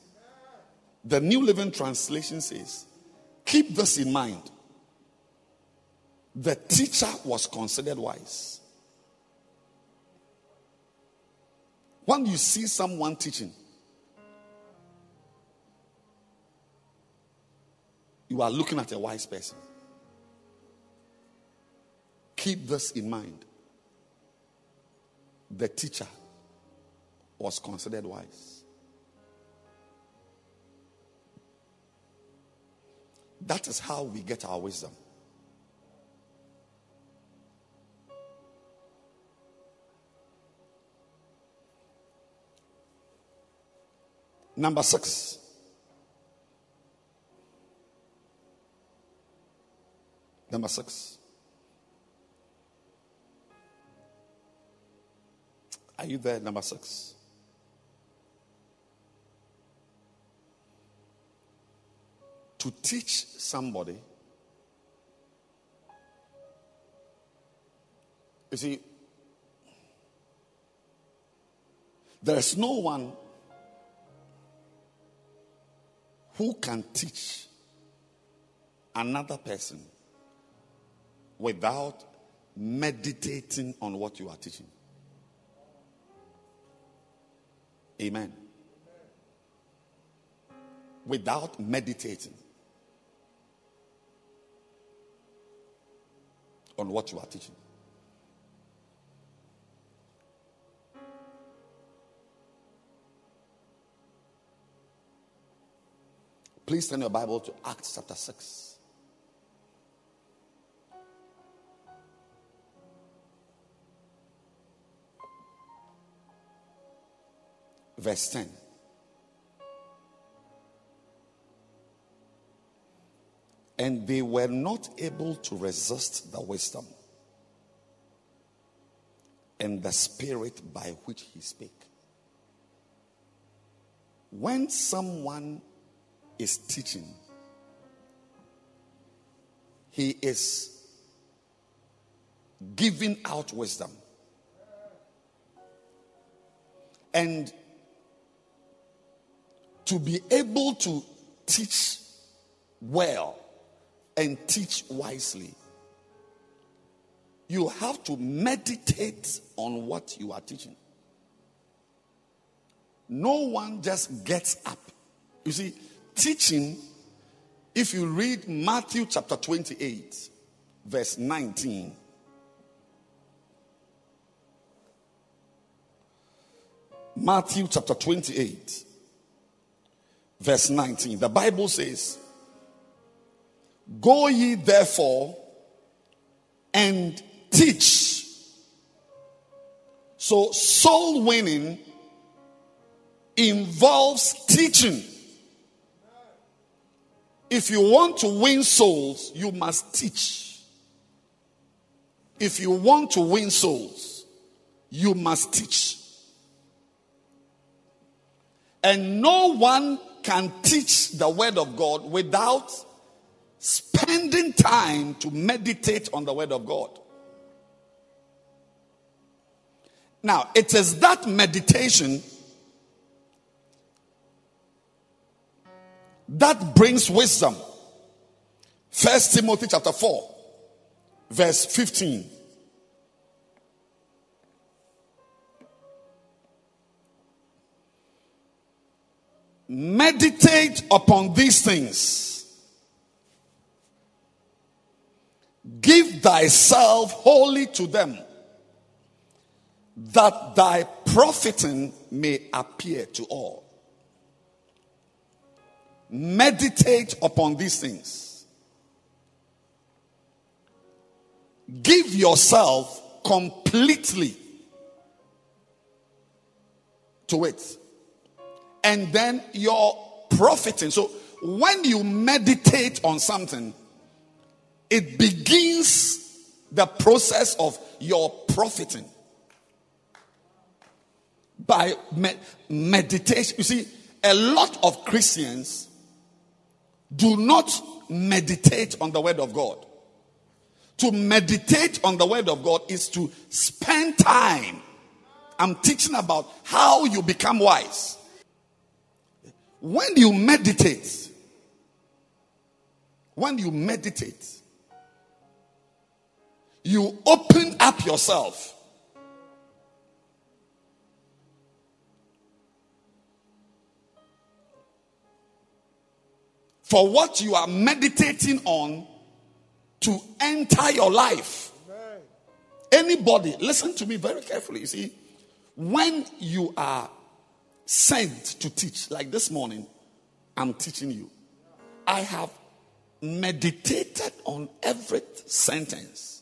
The New Living Translation says, Keep this in mind. The teacher was considered wise. When you see someone teaching, you are looking at a wise person. Keep this in mind. The teacher was considered wise. That is how we get our wisdom. Number six. Number six. Are you there? Number six. To teach somebody, you see, there is no one who can teach another person without meditating on what you are teaching. Amen. Without meditating on what you are teaching. Please turn your Bible to Acts chapter 6. Verse 10. And they were not able to resist the wisdom and the spirit by which he spake. When someone is teaching, he is giving out wisdom. And to be able to teach well and teach wisely, you have to meditate on what you are teaching. No one just gets up. You see, teaching, if you read Matthew chapter 28, verse 19, Matthew chapter 28, verse 19, the Bible says, Go ye therefore and teach. So, soul winning involves teaching. If you want to win souls, you must teach. If you want to win souls, you must teach. And no one can teach the word of God without spending time to meditate on the word of God. Now, it is that meditation that brings wisdom. First Timothy chapter 4, verse 15. Meditate upon these things. Give thyself wholly to them, that thy profiting may appear to all. Meditate upon these things. Give yourself completely to it and then you're profiting. So when you meditate on something, it begins the process of your profiting by med- meditation. You see, a lot of Christians do not meditate on the Word of God. To meditate on the Word of God is to spend time. I'm teaching about how you become wise. When you meditate, when you meditate, you open up yourself. For what you are meditating on to enter your life. Anybody, listen to me very carefully. You see, when you are sent to teach, like this morning, I'm teaching you. I have meditated on every sentence.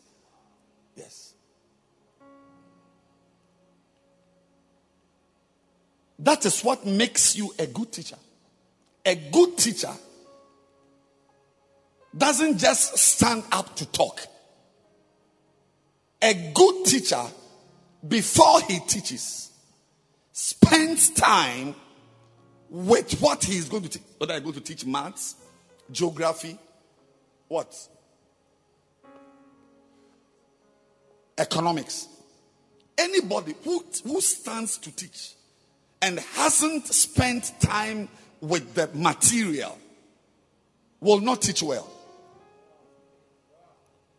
That is what makes you a good teacher. A good teacher doesn't just stand up to talk. A good teacher, before he teaches, spends time with what he is going to teach. Whether I'm going to teach maths, geography, what? Economics. Anybody who, who stands to teach and hasn't spent time with the material will not teach well.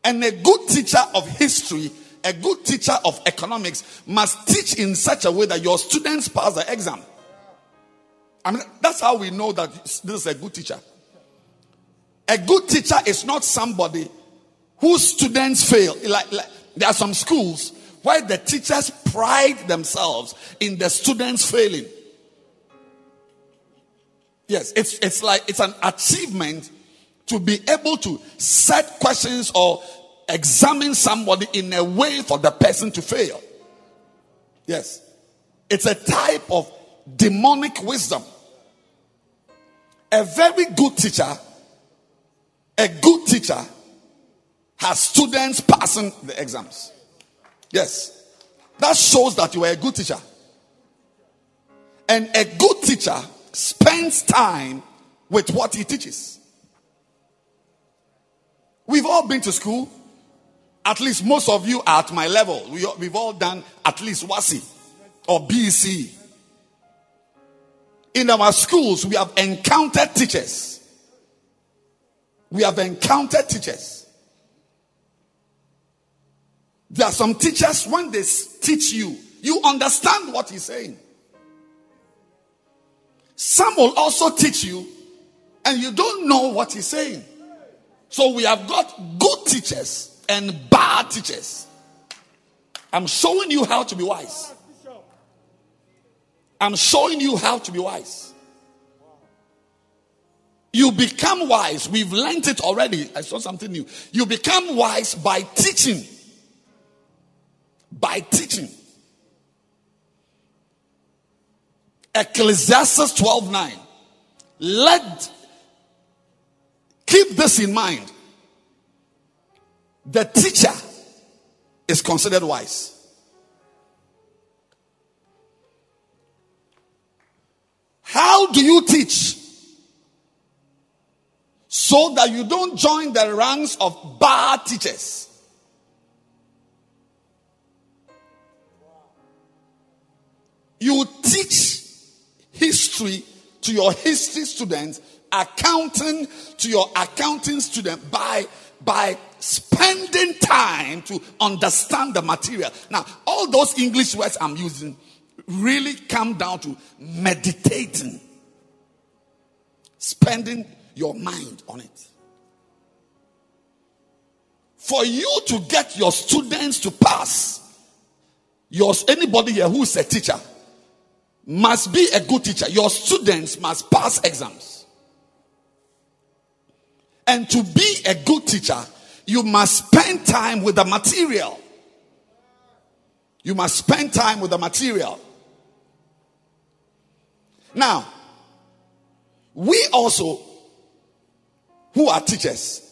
And a good teacher of history a good teacher of economics must teach in such a way that your students pass the exam. I mean, that's how we know that this is a good teacher. A good teacher is not somebody whose students fail. Like, like there are some schools where the teachers pride themselves in the students failing. Yes, it's, it's like it's an achievement to be able to set questions or examine somebody in a way for the person to fail. Yes. It's a type of demonic wisdom. A very good teacher, a good teacher has students passing the exams. Yes. That shows that you are a good teacher. And a good teacher spends time with what he teaches. We've all been to school. At least most of you are at my level. We, we've all done at least WASSCE or BECE. In our schools, we have encountered teachers. We have encountered teachers. There are some teachers, when they teach you, you understand what he's saying. Some will also teach you, and you don't know what he's saying. So we have got good teachers and bad teachers. I'm showing you how to be wise. I'm showing you how to be wise. You become wise. We've learned it already. I saw something new. You become wise by teaching. By teaching. Ecclesiastes 12 9. Let keep this in mind. The teacher is considered wise. How do you teach? So that you don't join the ranks of bad teachers. You teach history to your history students, accounting to your accounting student by by spending time to understand the material. Now, all those English words I'm using really come down to meditating, spending your mind on it. For you to get your students to pass, your anybody here who is a teacher must be a good teacher. Your students must pass exams. And to be a good teacher, you must spend time with the material. You must spend time with the material. Now, we also, who are teachers,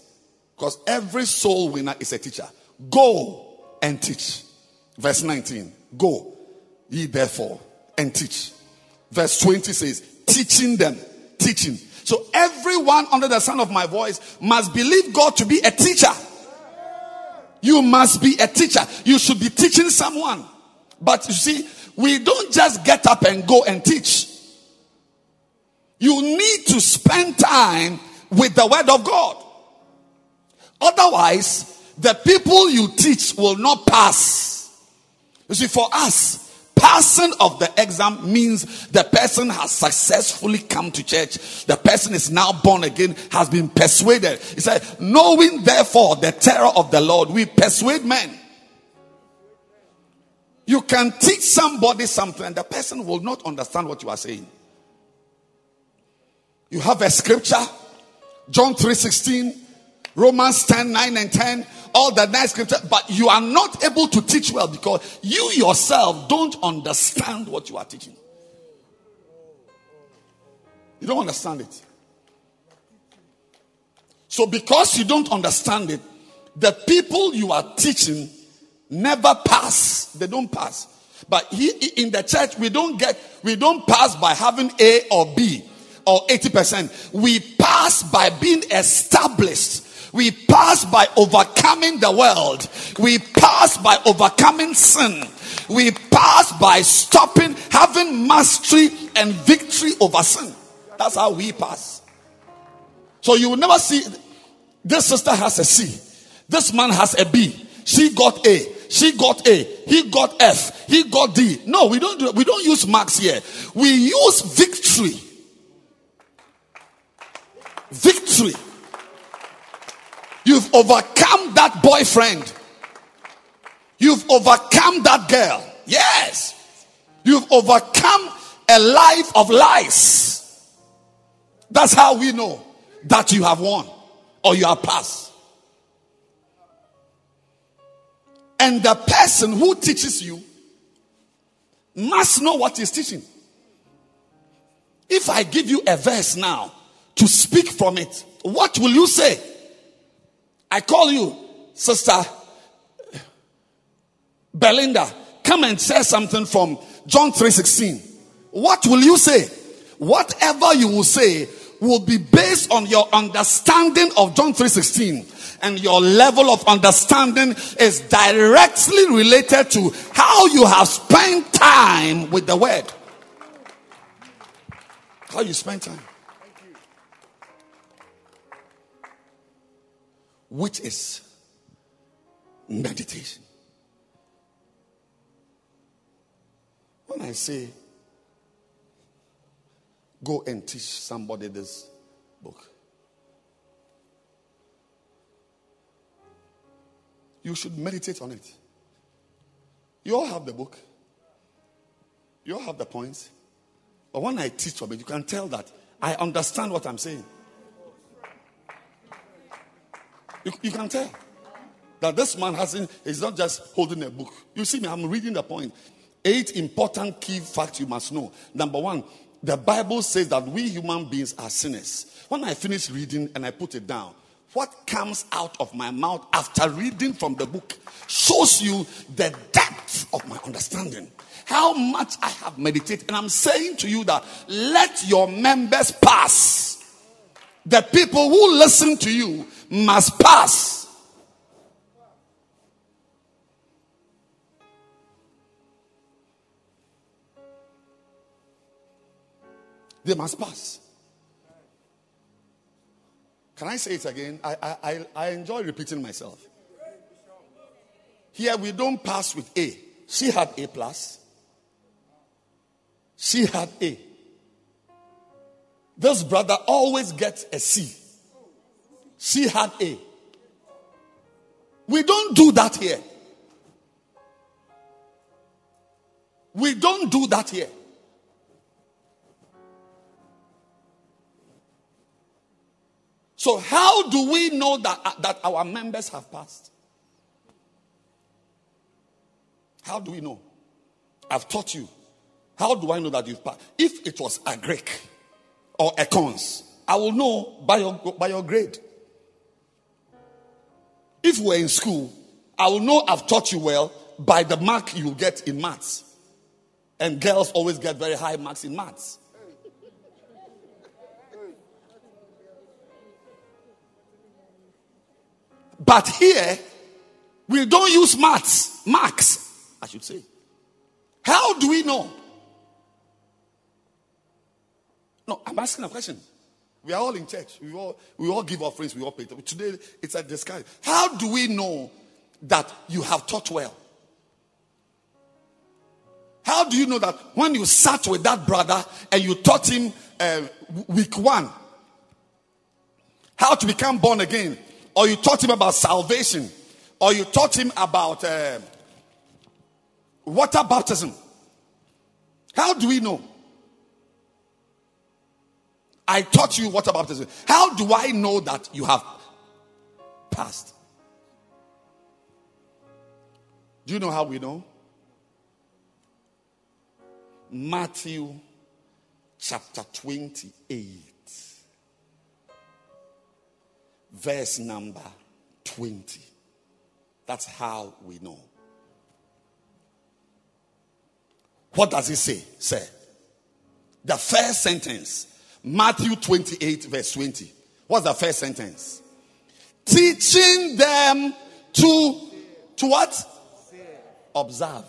because every soul winner is a teacher, go and teach. Verse 19 Go, ye therefore, and teach. Verse 20 says, teaching them, teaching. So everyone under the sound of my voice must believe God to be a teacher. You must be a teacher. You should be teaching someone. But you see, we don't just get up and go and teach. You need to spend time with the word of God. Otherwise, the people you teach will not pass. You see, for us, passing of the exam means the person has successfully come to church. The person is now born again, has been persuaded. He said, knowing therefore the terror of the Lord, we persuade men. You can teach somebody something and the person will not understand what you are saying. You have a scripture, John 3:16, Romans 10, 9 and 10, all the nice scripture, but you are not able to teach well because you yourself don't understand what you are teaching. You don't understand it. So, because you don't understand it, the people you are teaching never pass. They don't pass. But he, in the church, we don't get, we don't pass by having A or B or 80%. We pass by being established. We pass by overcoming the world. We pass by overcoming sin. We pass by stopping, having mastery and victory over sin. That's how we pass. So you will never see this sister has a C. This man has a B. She got A. She got A. He got F. He got D. No, we don't do, we don't use marks here. We use victory. Victory. You've overcome that boyfriend. You've overcome that girl. Yes. You've overcome a life of lies. That's how we know that you have won or you are passed. And the person who teaches you must know what he's teaching. If I give you a verse now to speak from it, what will you say? I call you, Sister Belinda, come and say something from John 3:16. What will you say? Whatever you will say will be based on your understanding of John 3:16 and your level of understanding is directly related to how you have spent time with the word. How you spend time. Which is meditation. When I say go and teach somebody this book, you should meditate on it. You all have the book, you all have the points. But when I teach from it, you can tell that I understand what I'm saying. You, you can tell that this man hasn't, he's not just holding a book. You see me, I'm reading the point. Eight important key facts you must know. Number one, the Bible says that we human beings are sinners. When I finish reading and I put it down, what comes out of my mouth after reading from the book shows you the depth of my understanding. How much I have meditated. And I'm saying to you that let your members pass. The people who listen to you must pass. They must pass. Can I say it again? I, I, I enjoy repeating myself. Here we don't pass with A. She had A plus. She had A. This brother always gets a C. She had A. We don't do that here. We don't do that here. So, how do we know that, uh, that our members have passed? How do we know? I've taught you. How do I know that you've passed? If it was a Greek or a cons, I will know by your, by your grade. If we're in school, I will know I've taught you well by the mark you get in maths. And girls always get very high marks in maths. But here, we don't use maths, marks, I should say. How do we know? No, I'm asking a question. We are all in church. We all, we all give offerings. We all pay. Today, it's a discussion. How do we know that you have taught well? How do you know that when you sat with that brother and you taught him uh, week one how to become born again, or you taught him about salvation, or you taught him about uh, water baptism. How do we know? I taught you water baptism. How do I know that you have passed? Do you know how we know? Matthew chapter 28 verse number 20. That's how we know. What does it say? Say. The first sentence, Matthew 28, verse 20. What's the first sentence? Teaching them to, to what? Observe.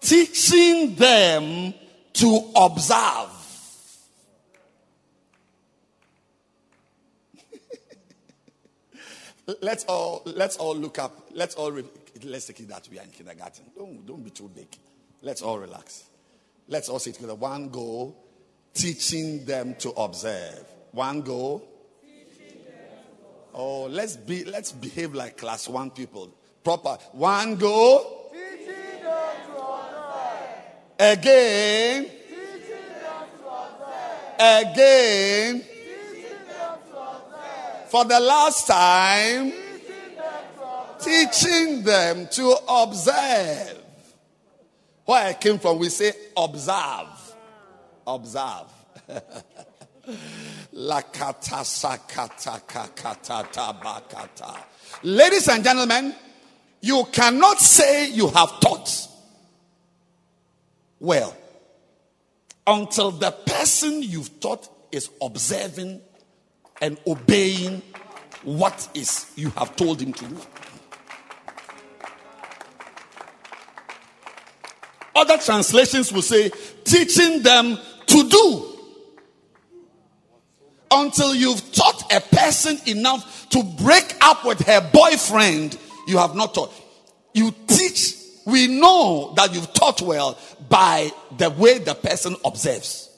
Teaching them to observe. let's all let's all look up. Let's all re- let's take it that we are in kindergarten. Don't don't be too big. Let's all relax. Let's all sit together. One go, teaching them to observe. One go. Oh, let's be let's behave like class one people. Proper. One go. Again. Again. For the last time. Teaching them to observe. Where I came from, we say observe. Observe. Ladies and gentlemen, you cannot say you have taught well until the person you've taught is observing and obeying what is you have told him to do. Other translations will say, teaching them to do. Until you've taught a person enough to break up with her boyfriend, you have not taught. You teach we know that you've taught well by the way the person observes.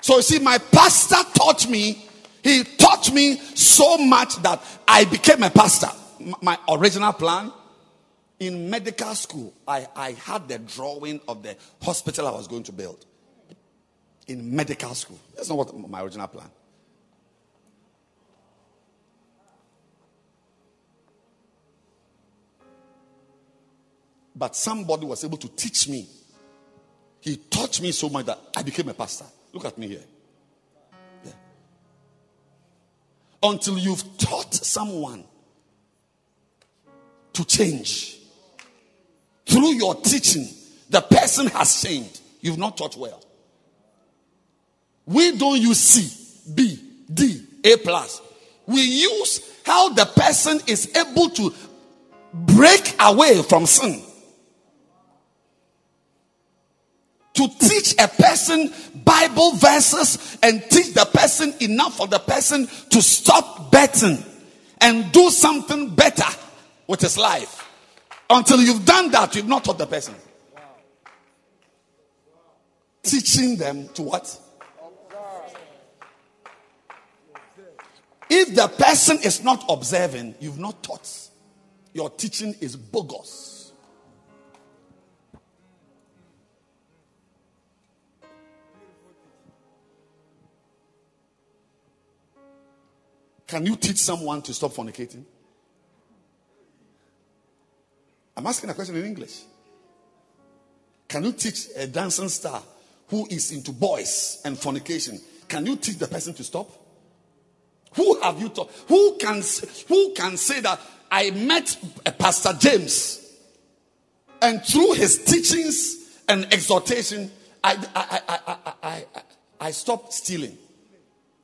So you see, my pastor taught me, he taught me so much that I became a pastor. My original plan in medical school, I, I had the drawing of the hospital I was going to build. In medical school. That's not what my original plan. But somebody was able to teach me. He taught me so much that I became a pastor. Look at me here. Until you've taught someone to change through your teaching, the person has changed. You've not taught well. We don't use C, B, D, A plus. We use how the person is able to break away from sin. To teach a person Bible verses and teach the person enough for the person to stop betting and do something better with his life. Until you've done that, you've not taught the person. Teaching them to what? If the person is not observing, you've not taught. Your teaching is bogus. Can you teach someone to stop fornicating? I'm asking a question in English. Can you teach a dancing star who is into boys and fornication? Can you teach the person to stop? Who have you taught? Who can who can say that I met uh, Pastor James and through his teachings and exhortation, I I I I I, I, I stopped stealing.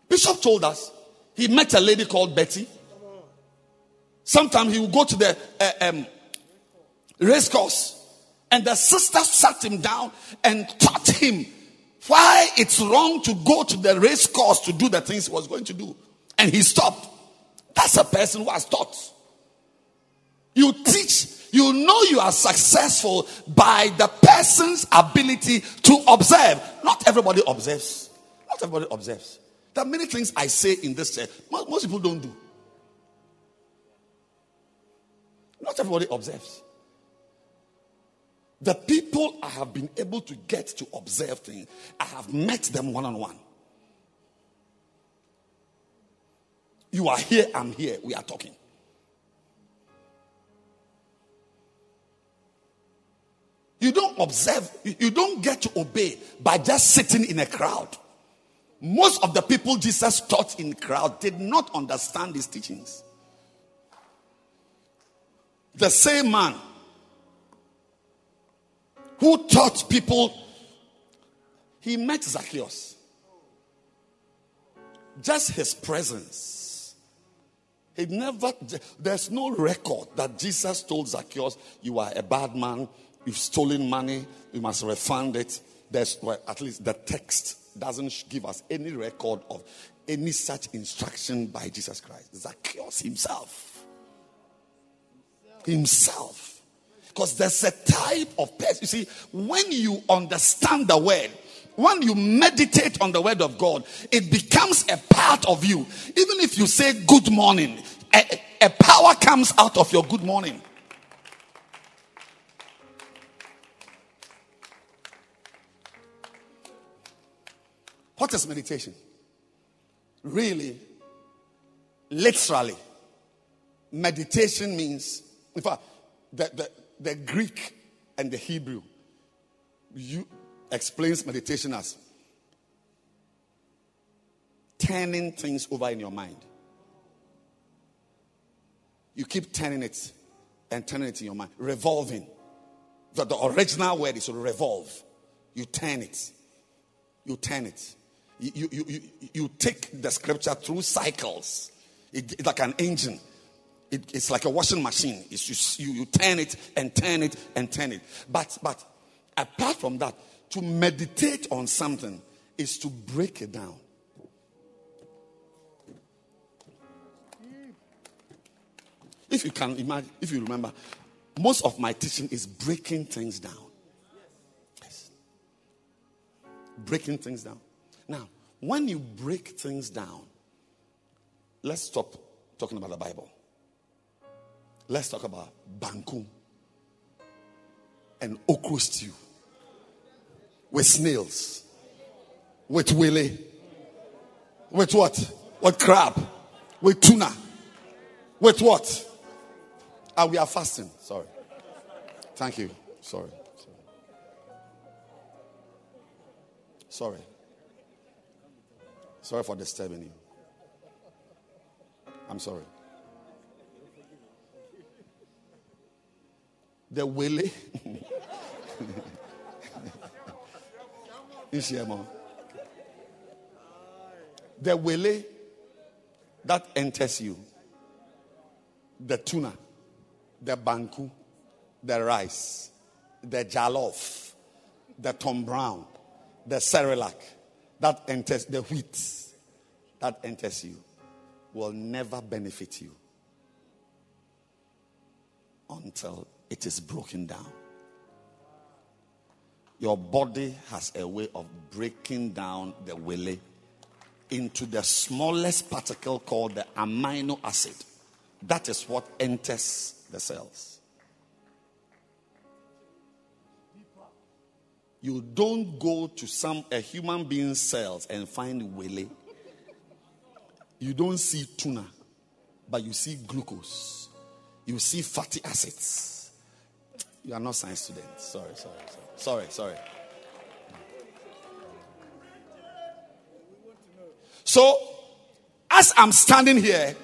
Bishop told us he met a lady called Betty. Sometimes he would go to the uh, um, race course and the sister sat him down and taught him why it's wrong to go to the race course to do the things he was going to do and he stopped. That's a person who has taught. You teach, you know you are successful by the person's ability to observe. Not everybody observes. Not everybody observes. There are many things I say in this church, most, most people don't do. Not everybody observes. The people I have been able to get to observe things, I have met them one on one. You are here, I'm here, we are talking. You don't observe, you don't get to obey by just sitting in a crowd. Most of the people Jesus taught in crowd did not understand his teachings. The same man who taught people, he met Zacchaeus. Just his presence he never, there's no record that Jesus told Zacchaeus, You are a bad man, you've stolen money, you must refund it. There's, well, at least the text doesn't give us any record of any such instruction by Jesus Christ. Zacchaeus himself. Himself. Because there's a type of person. You see, when you understand the word, when you meditate on the word of God, it becomes a part of you. Even if you say good morning, a, a power comes out of your good morning. What is meditation? Really, literally, meditation means, in fact, the, the, the Greek and the Hebrew you, explains meditation as turning things over in your mind. You keep turning it and turning it in your mind, revolving. The, the original word is revolve. You turn it. You turn it. You, you, you, you take the scripture through cycles. It, it's like an engine. It, it's like a washing machine. It's you, you turn it and turn it and turn it. But, but apart from that, to meditate on something is to break it down. If you can imagine, if you remember, most of my teaching is breaking things down. Breaking things down. Now, when you break things down, let's stop talking about the Bible. Let's talk about banku and okra stew with snails, with wele, with what? With crab, with tuna, with what? Ah, we are fasting. Sorry. Thank you. Sorry. Sorry. Sorry for disturbing you. I'm sorry. The wele. the wele that enters you, the tuna, the banku, the rice, the jollof, the tom brown, the cerelac that enters the wheat that enters you will never benefit you until it is broken down. Your body has a way of breaking down the wele into the smallest particle called the amino acid. That is what enters the cells. You don't go to some a human being's cells and find wele. You don't see tuna, but you see glucose. You see fatty acids. You are not science students. Sorry, sorry, sorry. Sorry, sorry. So, as I'm standing here,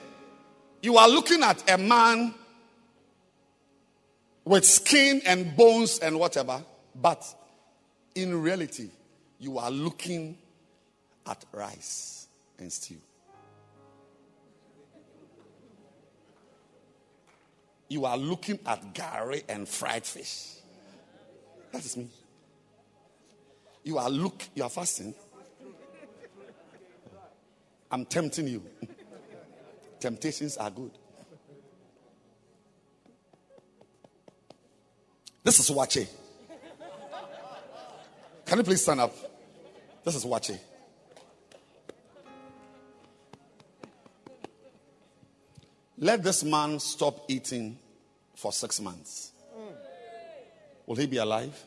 you are looking at a man with skin and bones and whatever, but in reality, you are looking at rice and stew. You are looking at gari and fried fish. That is me. You are look. You are fasting. I'm tempting you. Temptations are good. This is Waakye. Can you please stand up? This is Waakye. Let this man stop eating for six months. Will he be alive?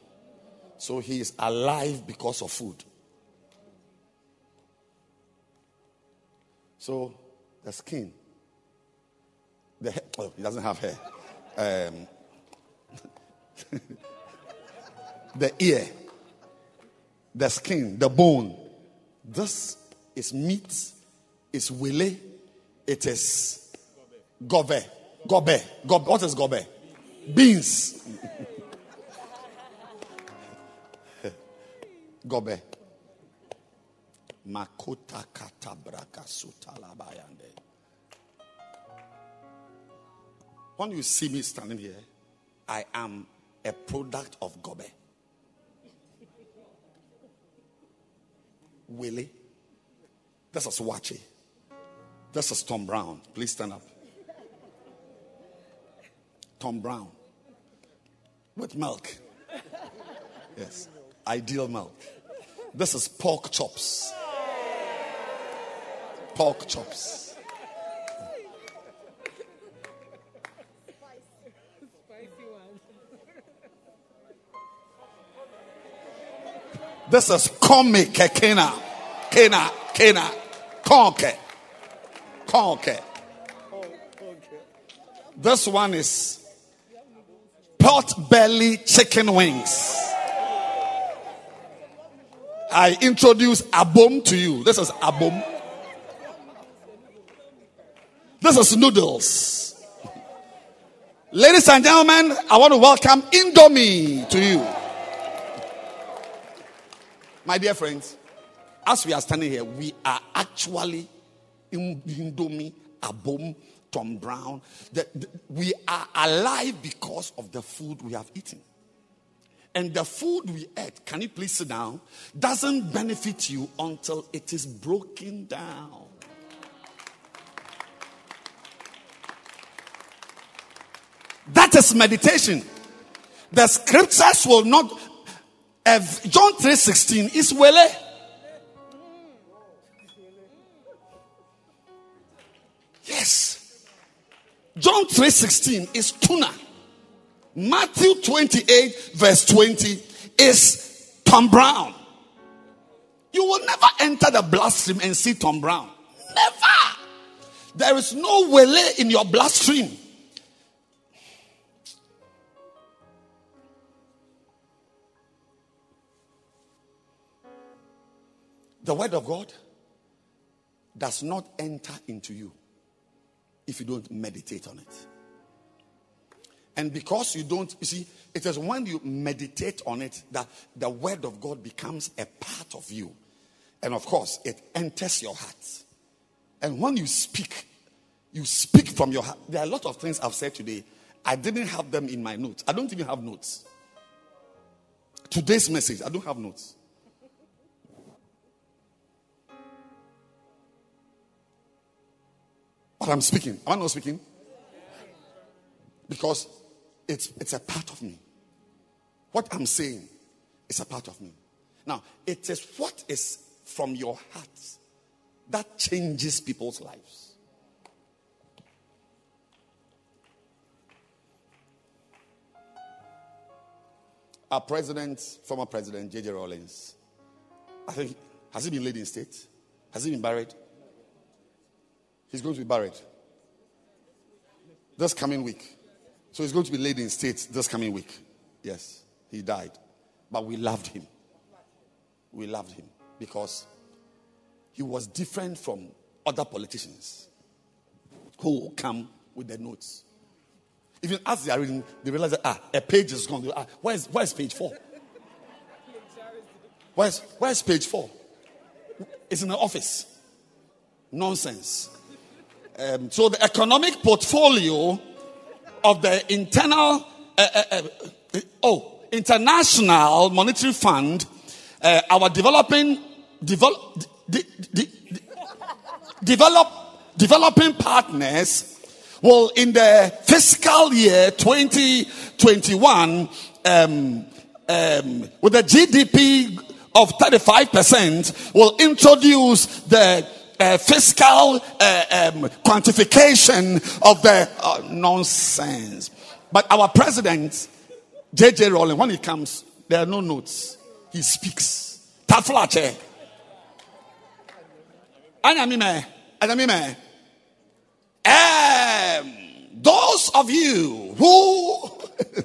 So he is alive because of food. So the skin, the hair, oh, he doesn't have hair. Um, the ear, the skin, the bone. This is meat, is wele, it is gobe. Gobe. gobe. What is gobe? Beans. gobe. Makota katabraka sutalabayande. When you see me standing here, I am a product of Gobe. Wele. This is Waakye. This is Tom Brown. Please stand up. Tom Brown. With milk. Yes. Ideal milk. This is pork chops pork chops. This is Komi Kekena. Kena, Kena, Konke. Konke. This one is pot belly chicken wings. I introduce Abom to you. This is Abom. This is noodles. Ladies and gentlemen, I want to welcome Indomie to you. My dear friends, as we are standing here, we are actually in Indomie, Abom, Tom Brown. The, the, we are alive because of the food we have eaten. And the food we ate, can you please sit down, doesn't benefit you until it is broken down. That is meditation. The scriptures will not. John 3:16 is wele. Yes. John 3:16 is tuna. Matthew 28 verse 20 is Tom Brown. You will never enter the bloodstream and see Tom Brown. Never. There is no wele in your bloodstream. The word of God does not enter into you if you don't meditate on it. And because you don't, you see, it is when you meditate on it that the word of God becomes a part of you. And of course, it enters your heart. And when you speak, you speak from your heart. There are a lot of things I've said today. I didn't have them in my notes. I don't even have notes. Today's message, I don't have notes. But I'm speaking. Am I not speaking? Because it's, it's a part of me. What I'm saying is a part of me. Now, it is what is from your heart that changes people's lives. Our president, former president, J.J. Rawlings, I think, has he been laid in state? Has he been buried? He's going to be buried this coming week. So he's going to be laid in state this coming week. Yes, he died. But we loved him. We loved him because he was different from other politicians who come with their notes. Even as they are reading, they realize that ah, a page is gone. Ah, where's, where's page four? Where's, where's page four? It's in the office. Nonsense. Um, so the economic portfolio of the internal, uh, uh, uh, oh, international monetary fund, uh, our developing, develop, de, de, de, develop, developing partners will in the fiscal year 2021, um, um, with a GDP of 35%, will introduce the uh, fiscal uh, um, quantification of the uh, nonsense. But our president, J.J. Rawlings, when he comes, there are no notes. He speaks. Taflache. Anyamime. Anyamime. Um, those of you who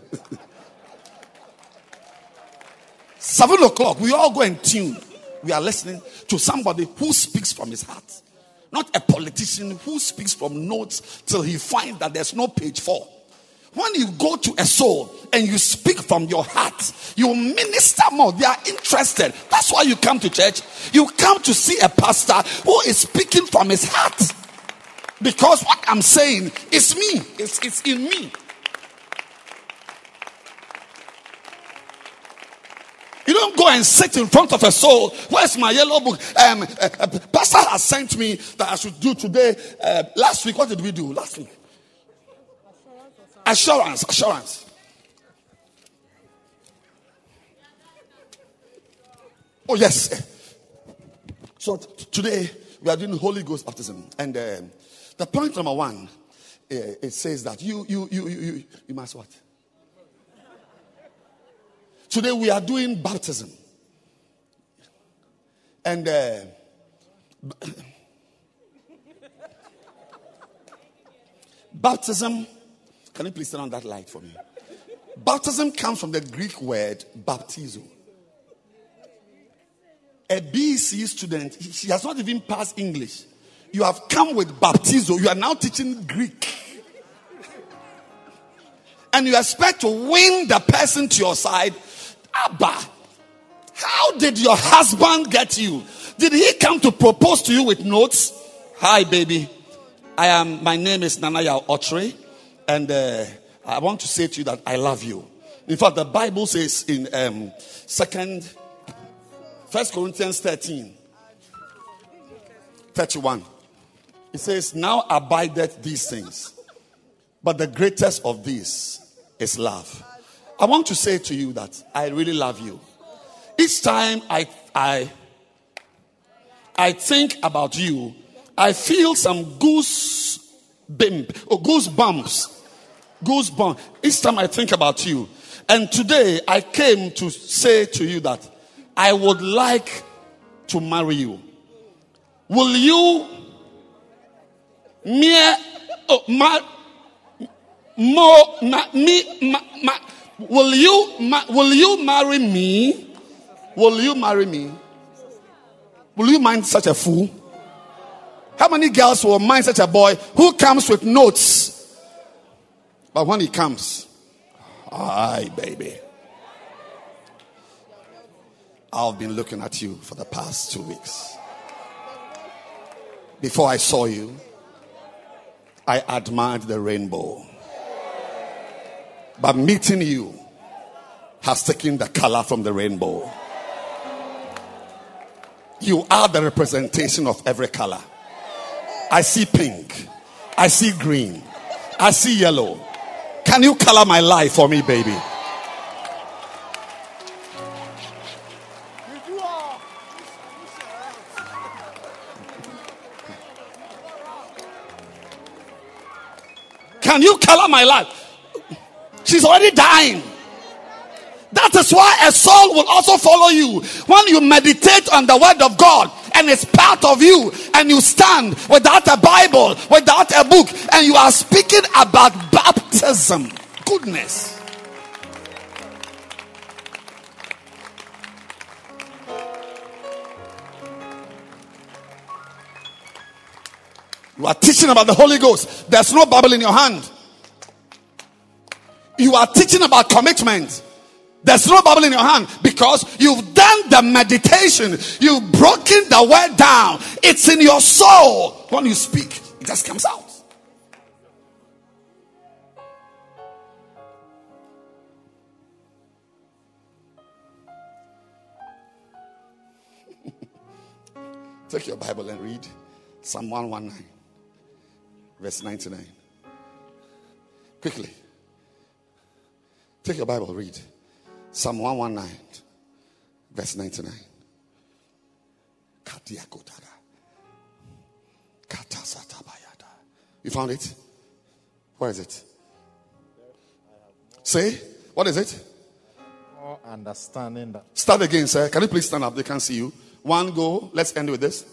seven o'clock, we all go and tune we are listening to somebody who speaks from his heart. Not a politician who speaks from notes till he finds that there's no page four. When you go to a soul and you speak from your heart, you minister more. They are interested. That's why you come to church. You come to see a pastor who is speaking from his heart. Because what I'm saying is me, it's, it's in me. You don't go and sit in front of a soul. Where's my yellow book? Um, uh, uh, pastor has sent me that I should do today. Uh, last week, what did we do? Last week. Assurance, assurance. Oh, yes. So t- today we are doing Holy Ghost baptism. And uh, the point number one, uh, it says that you, you, you, you, you, you must what? Today we are doing baptism. And uh, baptism, can you please turn on that light for me? Baptism comes from the Greek word baptizo. A BC student, she has not even passed English. You have come with baptizo. You are now teaching Greek. And you expect to win the person to your side Abba, how did your husband get you? Did he come to propose to you with notes? Hi, baby. I am, my name is Nanaya Otre, and uh, I want to say to you that I love you. In fact, the Bible says in um, second, First Corinthians 13, 31, it says, Now abideth these things, but the greatest of these is love. I want to say to you that I really love you. Each time I, I, I think about you, I feel some goose bimp or goose bumps. Goose bumps. Each time I think about you. And today I came to say to you that I would like to marry you. Will you mere oh, ma, me, ma, ma, Will you, will you marry me? Will you marry me? Will you mind such a fool? How many girls will mind such a boy who comes with notes? But when he comes, aye, baby. I've been looking at you for the past two weeks. Before I saw you, I admired the rainbow. But meeting you has taken the color from the rainbow. You are the representation of every color. I see pink. I see green. I see yellow. Can you color my life for me, baby? Can you color my life? She's already dying. That is why a soul will also follow you. When you meditate on the word of God and it's part of you, and you stand without a Bible, without a book, and you are speaking about baptism. Goodness. You are teaching about the Holy Ghost. There's no Bible in your hand. You are teaching about commitment. There's no Bible in your hand because you've done the meditation. You've broken the word down. It's in your soul. When you speak, it just comes out. Take your Bible and read Psalm 119, verse 99. Quickly. Take your Bible, read. Psalm 119, verse 99. You found it? Where is it? Say, what is it? More understanding that Start again, sir. Can you please stand up? They can't see you. One go. Let's end with this.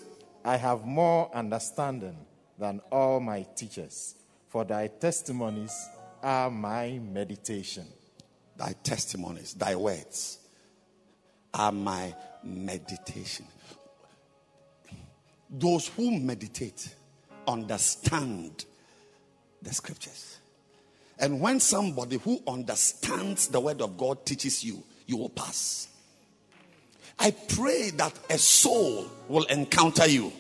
I have more understanding than all my teachers, for thy testimonies are my meditation. Thy testimonies, thy words are my meditation. Those who meditate understand the scriptures. And when somebody who understands the word of God teaches you, you will pass. I pray that a soul will encounter you.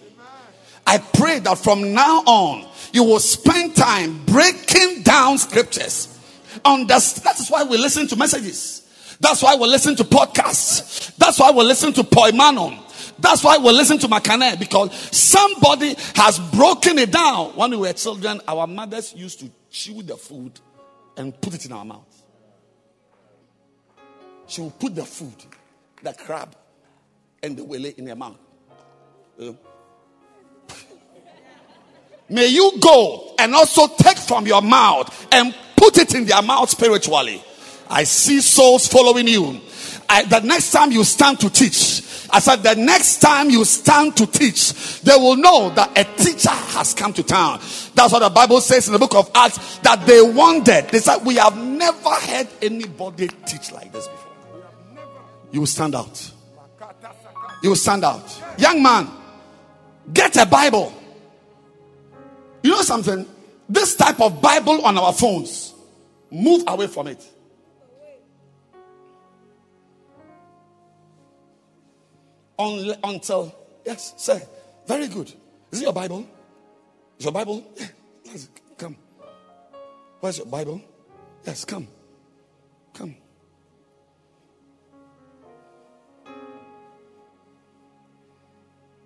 I pray that from now on you will spend time breaking down scriptures. Understand, that is why we listen to messages. That's why we listen to podcasts. That's why we listen to Poimanon. That's why we listen to Makane because somebody has broken it down. When we were children, our mothers used to chew the food and put it in our mouth. She will put the food, the crab, and the wele in her mouth. Uh, May you go and also take from your mouth and put it in their mouth spiritually. I see souls following you. I, the next time you stand to teach, I said, the next time you stand to teach, they will know that a teacher has come to town. That's what the Bible says in the book of Acts that they wondered. They said, We have never heard anybody teach like this before. You will stand out. You will stand out. Young man, get a Bible. You know something? This type of Bible on our phones, move away from it. Un- until, yes, sir. Very good. Is it your Bible? Is your Bible? Yeah. Come. Where's your Bible? Yes, come. Come.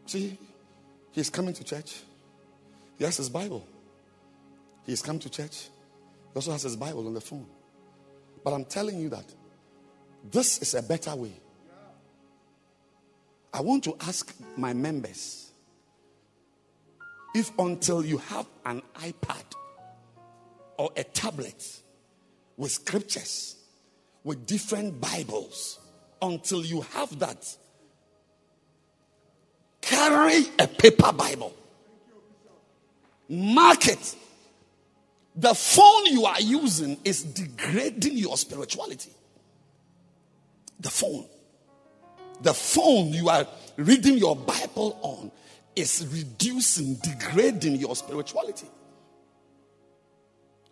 See, he's coming to church. He has his Bible. He's come to church. He also has his Bible on the phone. But I'm telling you that this is a better way. I want to ask my members if until you have an iPad or a tablet with scriptures, with different Bibles, until you have that, carry a paper Bible. Mark it. The phone you are using is degrading your spirituality. The phone. the phone you are reading your Bible on is reducing, degrading your spirituality.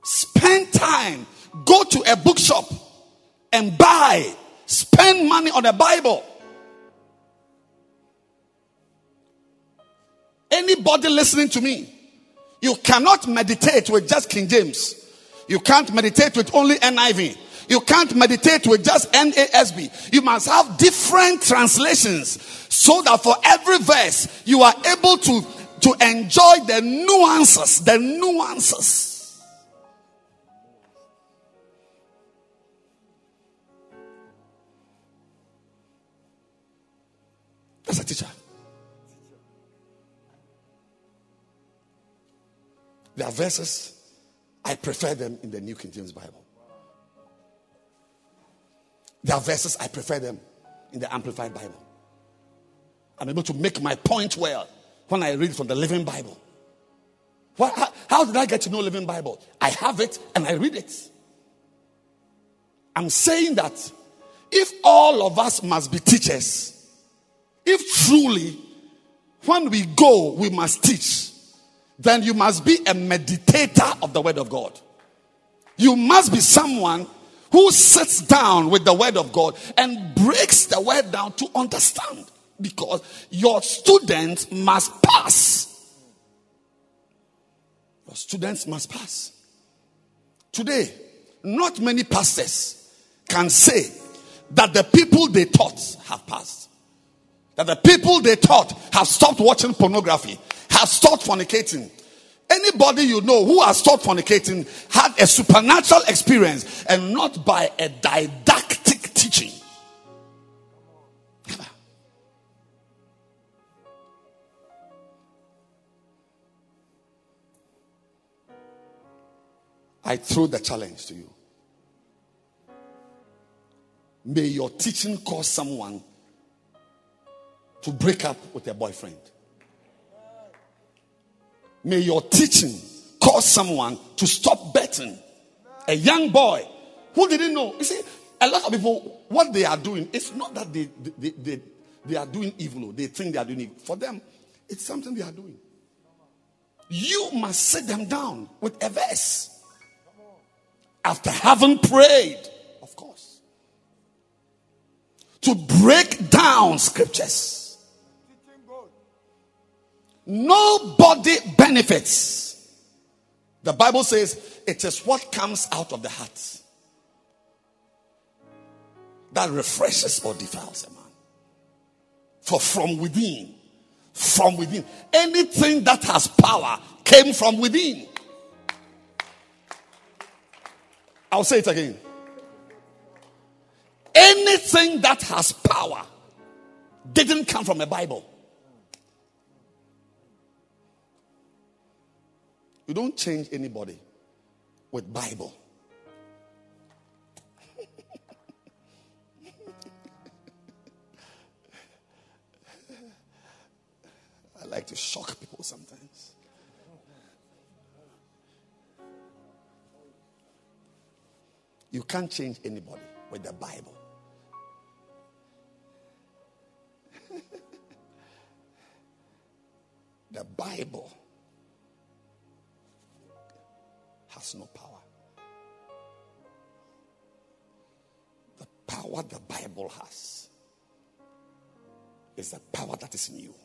Spend time, go to a bookshop and buy, spend money on a Bible. Anybody listening to me, you cannot meditate with just King James. You can't meditate with only NIV. You can't meditate with just NASB. You must have different translations so that for every verse you are able to, to enjoy the nuances, the nuances. That's a teacher. There are verses, I prefer them in the New King James Bible. There are verses, I prefer them in the Amplified Bible. I'm able to make my point well when I read from the Living Bible. What, how, how did I get to know Living Bible? I have it and I read it. I'm saying that if all of us must be teachers, if truly when we go we must teach, then you must be a meditator of the Word of God. You must be someone who sits down with the Word of God and breaks the Word down to understand. Because your students must pass. Your students must pass. Today, not many pastors can say that the people they taught have passed. That the people they taught have stopped watching pornography, have stopped fornicating. Anybody you know who has stopped fornicating had a supernatural experience and not by a didactic teaching. Never. I throw the challenge to you. May your teaching cause someone to break up with their boyfriend. May your teaching cause someone to stop betting. A young boy who didn't know. You see, a lot of people, what they are doing, it's not that they, they, they, they are doing evil. They think they are doing evil. For them, it's something they are doing. You must sit them down with a verse. After having prayed, of course, to break down scriptures. Nobody benefits. The Bible says it is what comes out of the heart that refreshes or defiles a man. For from within, from within, anything that has power came from within. I'll say it again. Anything that has power didn't come from a Bible. You don't change anybody with Bible. I like to shock people sometimes. You can't change anybody with the Bible. the Bible has no power. The power the Bible has is the power that is in you.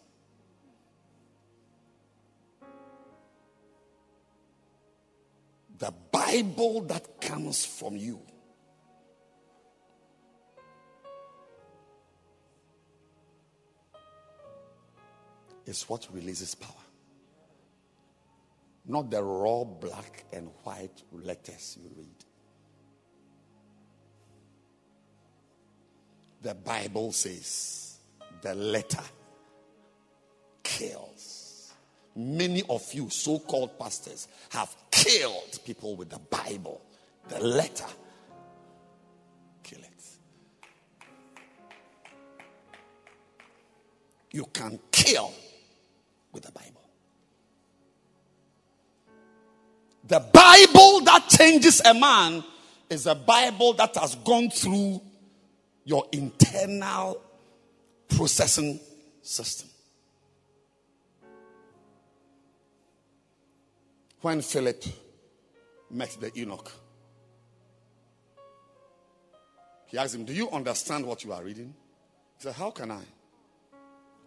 The Bible that comes from you is what releases power not the raw black and white letters you read. The Bible says the letter kills. Many of you, so called pastors, have killed people with the Bible. The letter kill it. You can kill with the Bible. The Bible that changes a man is a Bible that has gone through your internal processing system. When Philip met the eunuch, he asked him, Do you understand what you are reading? He said, How can I?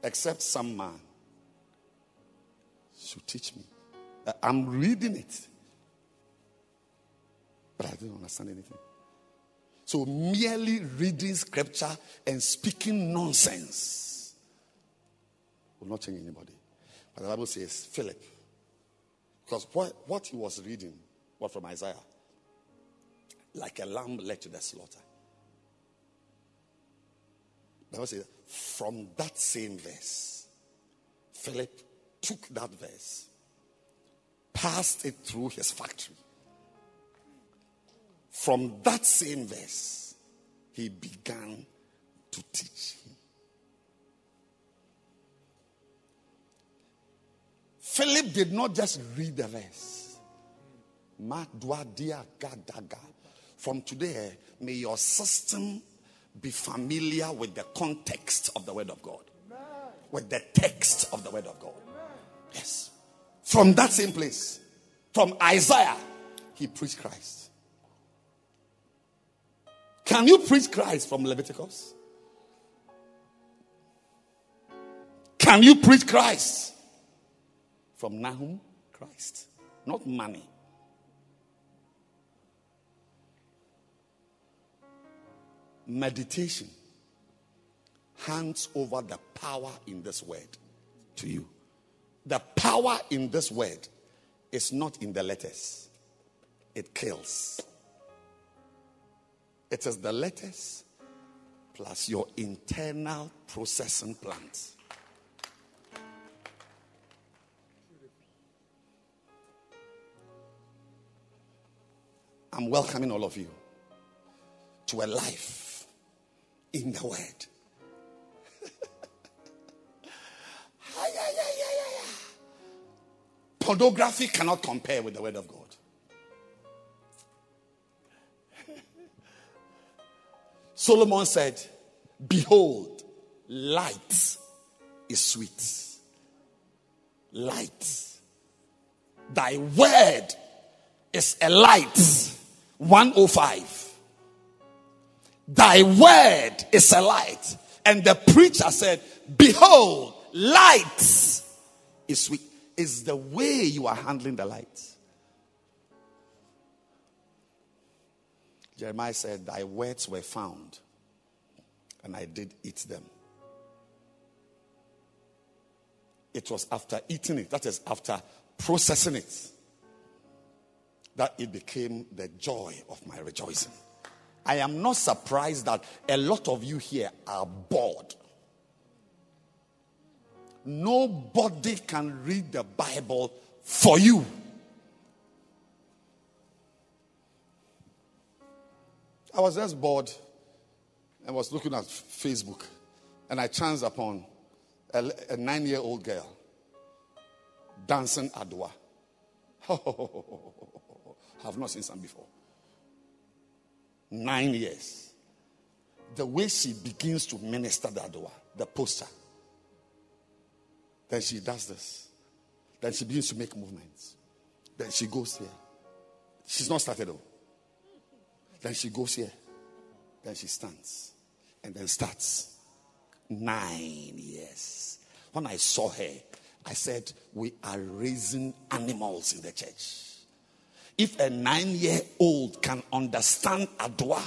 Except some man should teach me. That I'm reading it, but I didn't understand anything. So, merely reading scripture and speaking nonsense will not change anybody. But the Bible says, Philip, because what, what he was reading was from Isaiah, like a lamb led to the slaughter. The Bible says, from that same verse, Philip took that verse, passed it through his factory. From that same verse, he began to teach him. Philip did not just read the verse. From today, may your system be familiar with the context of the word of God, with the text of the word of God. Yes. From that same place, from Isaiah, he preached Christ. Can you preach Christ from Leviticus? Can you preach Christ from Nahum? Christ, not money. meditation hands over the power in this word to you. The power in this word is not in the letters, it kills. It is the letters plus your internal processing plant. I'm welcoming all of you to a life in the word. Pornography cannot compare with the word of God. Solomon said, Behold, light is sweet. Light. Thy word is a light. 105. Thy word is a light. And the preacher said, Behold, light is sweet. Is the way you are handling the light. Jeremiah said, Thy words were found, and I did eat them. It was after eating it, that is, after processing it, that it became the joy of my rejoicing. I am not surprised that a lot of you here are bored. Nobody can read the Bible for you. I was just bored and was looking at Facebook, and I chanced upon a, a nine year old girl dancing Adwa. I've not seen some before nine years. The way she begins to minister the Adwa, the poster, then she does this. Then she begins to make movements. Then she goes here. She's not started though. Then she goes here. Then she stands. And then starts. Nine years. When I saw her, I said, We are raising animals in the church. If a nine year old can understand Adwa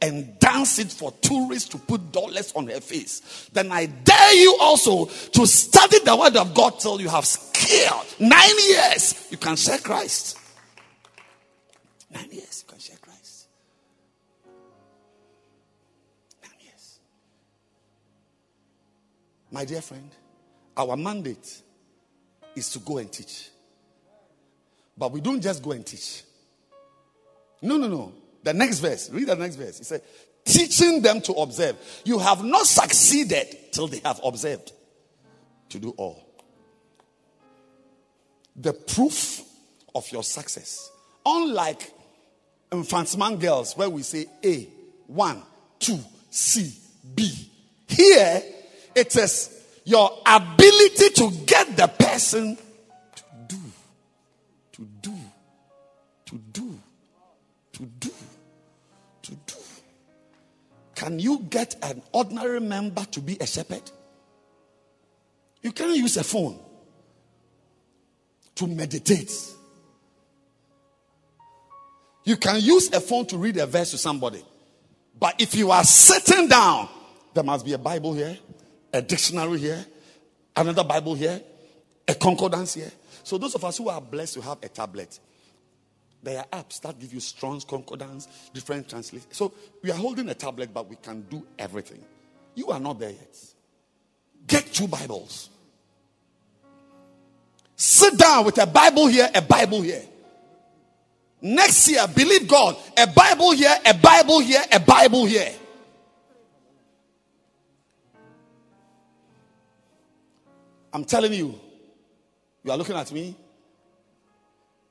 and dance it for tourists to put dollars on her face, then I dare you also to study the word of God till you have skill. Nine years, you can share Christ. Nine years, you can share My dear friend, our mandate is to go and teach. But we don't just go and teach. No, no, no. The next verse, read the next verse. He said, teaching them to observe. You have not succeeded till they have observed to do all. The proof of your success, unlike infantsman girls, where we say A, one, two, C, B. Here, It is your ability to get the person to do, to do, to do, to do, to do. Can you get an ordinary member to be a shepherd? You can't use a phone to meditate. You can use a phone to read a verse to somebody. But if you are sitting down, there must be a Bible here, a dictionary here, another Bible here, a concordance here. So those of us who are blessed to have a tablet, there are apps that give you Strong's concordance, different translations. So we are holding a tablet, but we can do everything. You are not there yet. Get two Bibles. Sit down with a Bible here, a Bible here. Next year, believe God, a Bible here, a Bible here, a Bible here. I'm telling you, you are looking at me.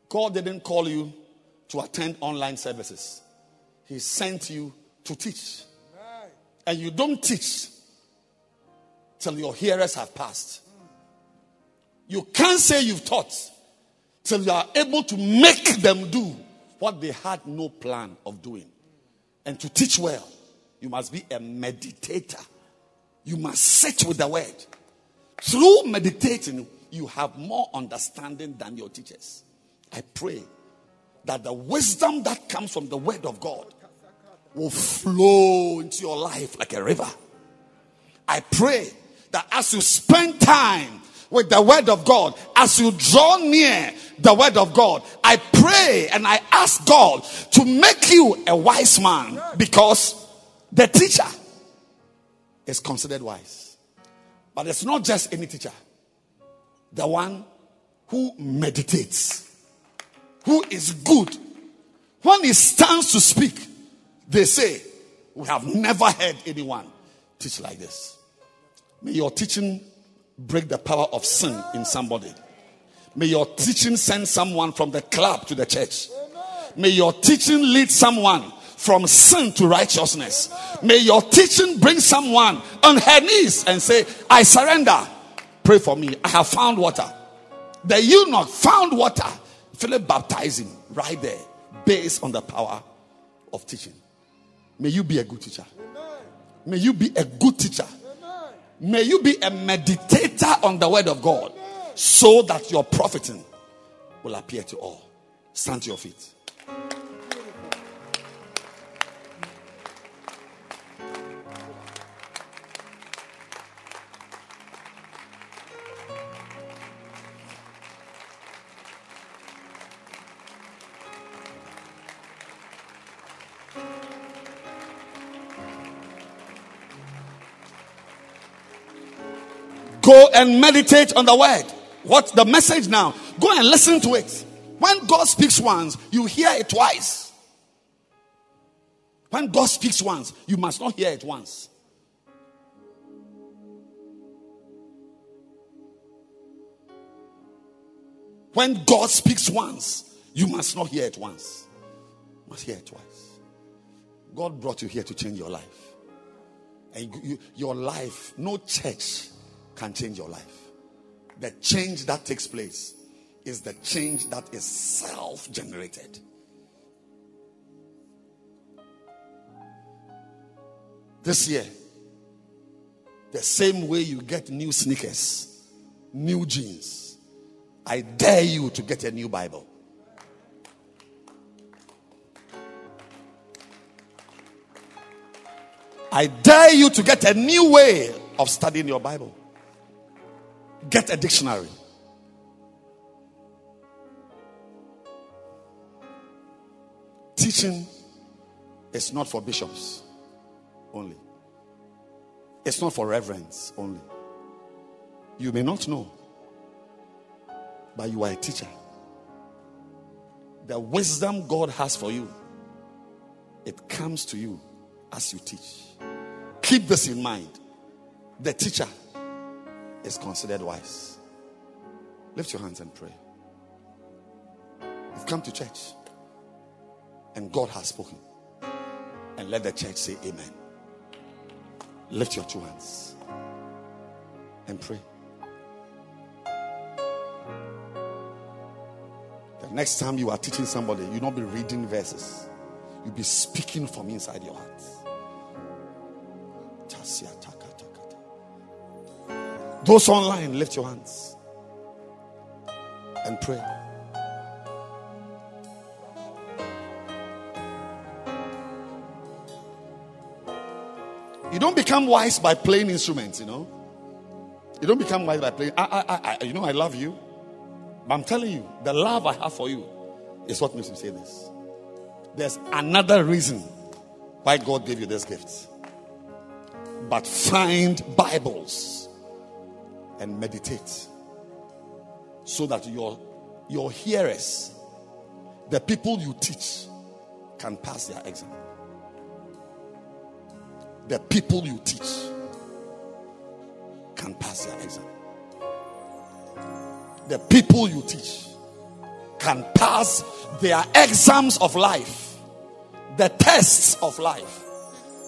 God didn't call you to attend online services, He sent you to teach. And you don't teach till your hearers have passed. You can't say you've taught till you are able to make them do what they had no plan of doing. And to teach well, you must be a meditator. You must sit with the word. Through meditating, you have more understanding than your teachers. I pray that the wisdom that comes from the word of God will flow into your life like a river. I pray that as you spend time with the word of God, as you draw near the word of God, I pray and I ask God to make you a wise man because the teacher is considered wise. But it's not just any teacher, the one who meditates, who is good. When he stands to speak, they say, We have never heard anyone teach like this. May your teaching break the power of sin in somebody. May your teaching send someone from the club to the church. May your teaching lead someone from sin to righteousness. May your teaching bring someone on her knees and say, I surrender. Pray for me. I have found water. The eunuch found water. Philip baptized him right there based on the power of teaching. May you be a good teacher. May you be a good teacher. May you be a meditator on the word of God so that your profiting will appear to all. Stand to your feet. Go and meditate on the word. What's the message now? Go and listen to it. When God speaks once, you hear it twice. When God speaks once, you must not hear it once. When God speaks once, you must not hear it once. You must hear it twice. God brought you here to change your life. And you, your life, no church can change your life. The change that takes place is the change that is self generated. This year, the same way you get new sneakers, new jeans, I dare you to get a new Bible. I dare you to get a new way of studying your Bible. Get a dictionary. Teaching is not for bishops only, it's not for reverends only. You may not know, but you are a teacher. The wisdom God has for you, it comes to you as you teach. Keep this in mind. The teacher is considered wise. Lift your hands and pray. You've come to church and God has spoken. And let the church say amen. Lift your two hands. and pray. The next time you are teaching somebody, you not be reading verses. You'll be speaking from inside your heart. Those online, lift your hands and pray. You don't become wise by playing instruments, you know. You don't become wise by playing. I, I, I, you know, I love you. But I'm telling you, the love I have for you is what makes me say this. There's another reason why God gave you this gift. But find Bibles and meditate so that your, your hearers, the people you teach, can pass their exam. The people you teach can pass their exam. The people you teach can pass their exams of life, the tests of life,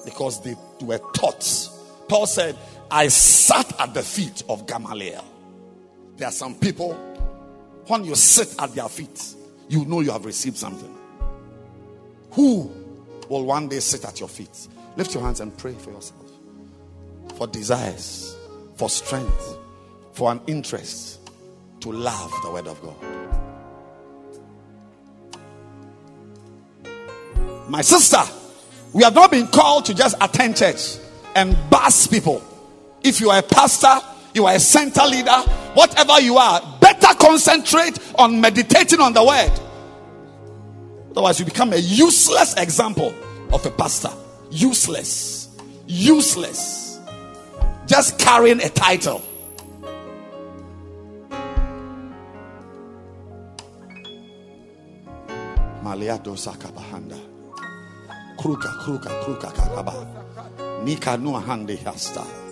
because they were taught. Paul said, I sat at the feet of Gamaliel. There are some people, when you sit at their feet, you know you have received something. Who will one day sit at your feet? Lift your hands and pray for yourself. For desires, for strength, for an interest to love the word of God. My sister, we have not been called to just attend church and buzz people. If you are a pastor, you are a center leader, whatever you are, better concentrate on meditating on the word. Otherwise, you become a useless example of a pastor. Useless. Useless. Just carrying a title. Maliado sakabahanda. Kruka, kruka, kruka, karaba. Nika nua hande hasta.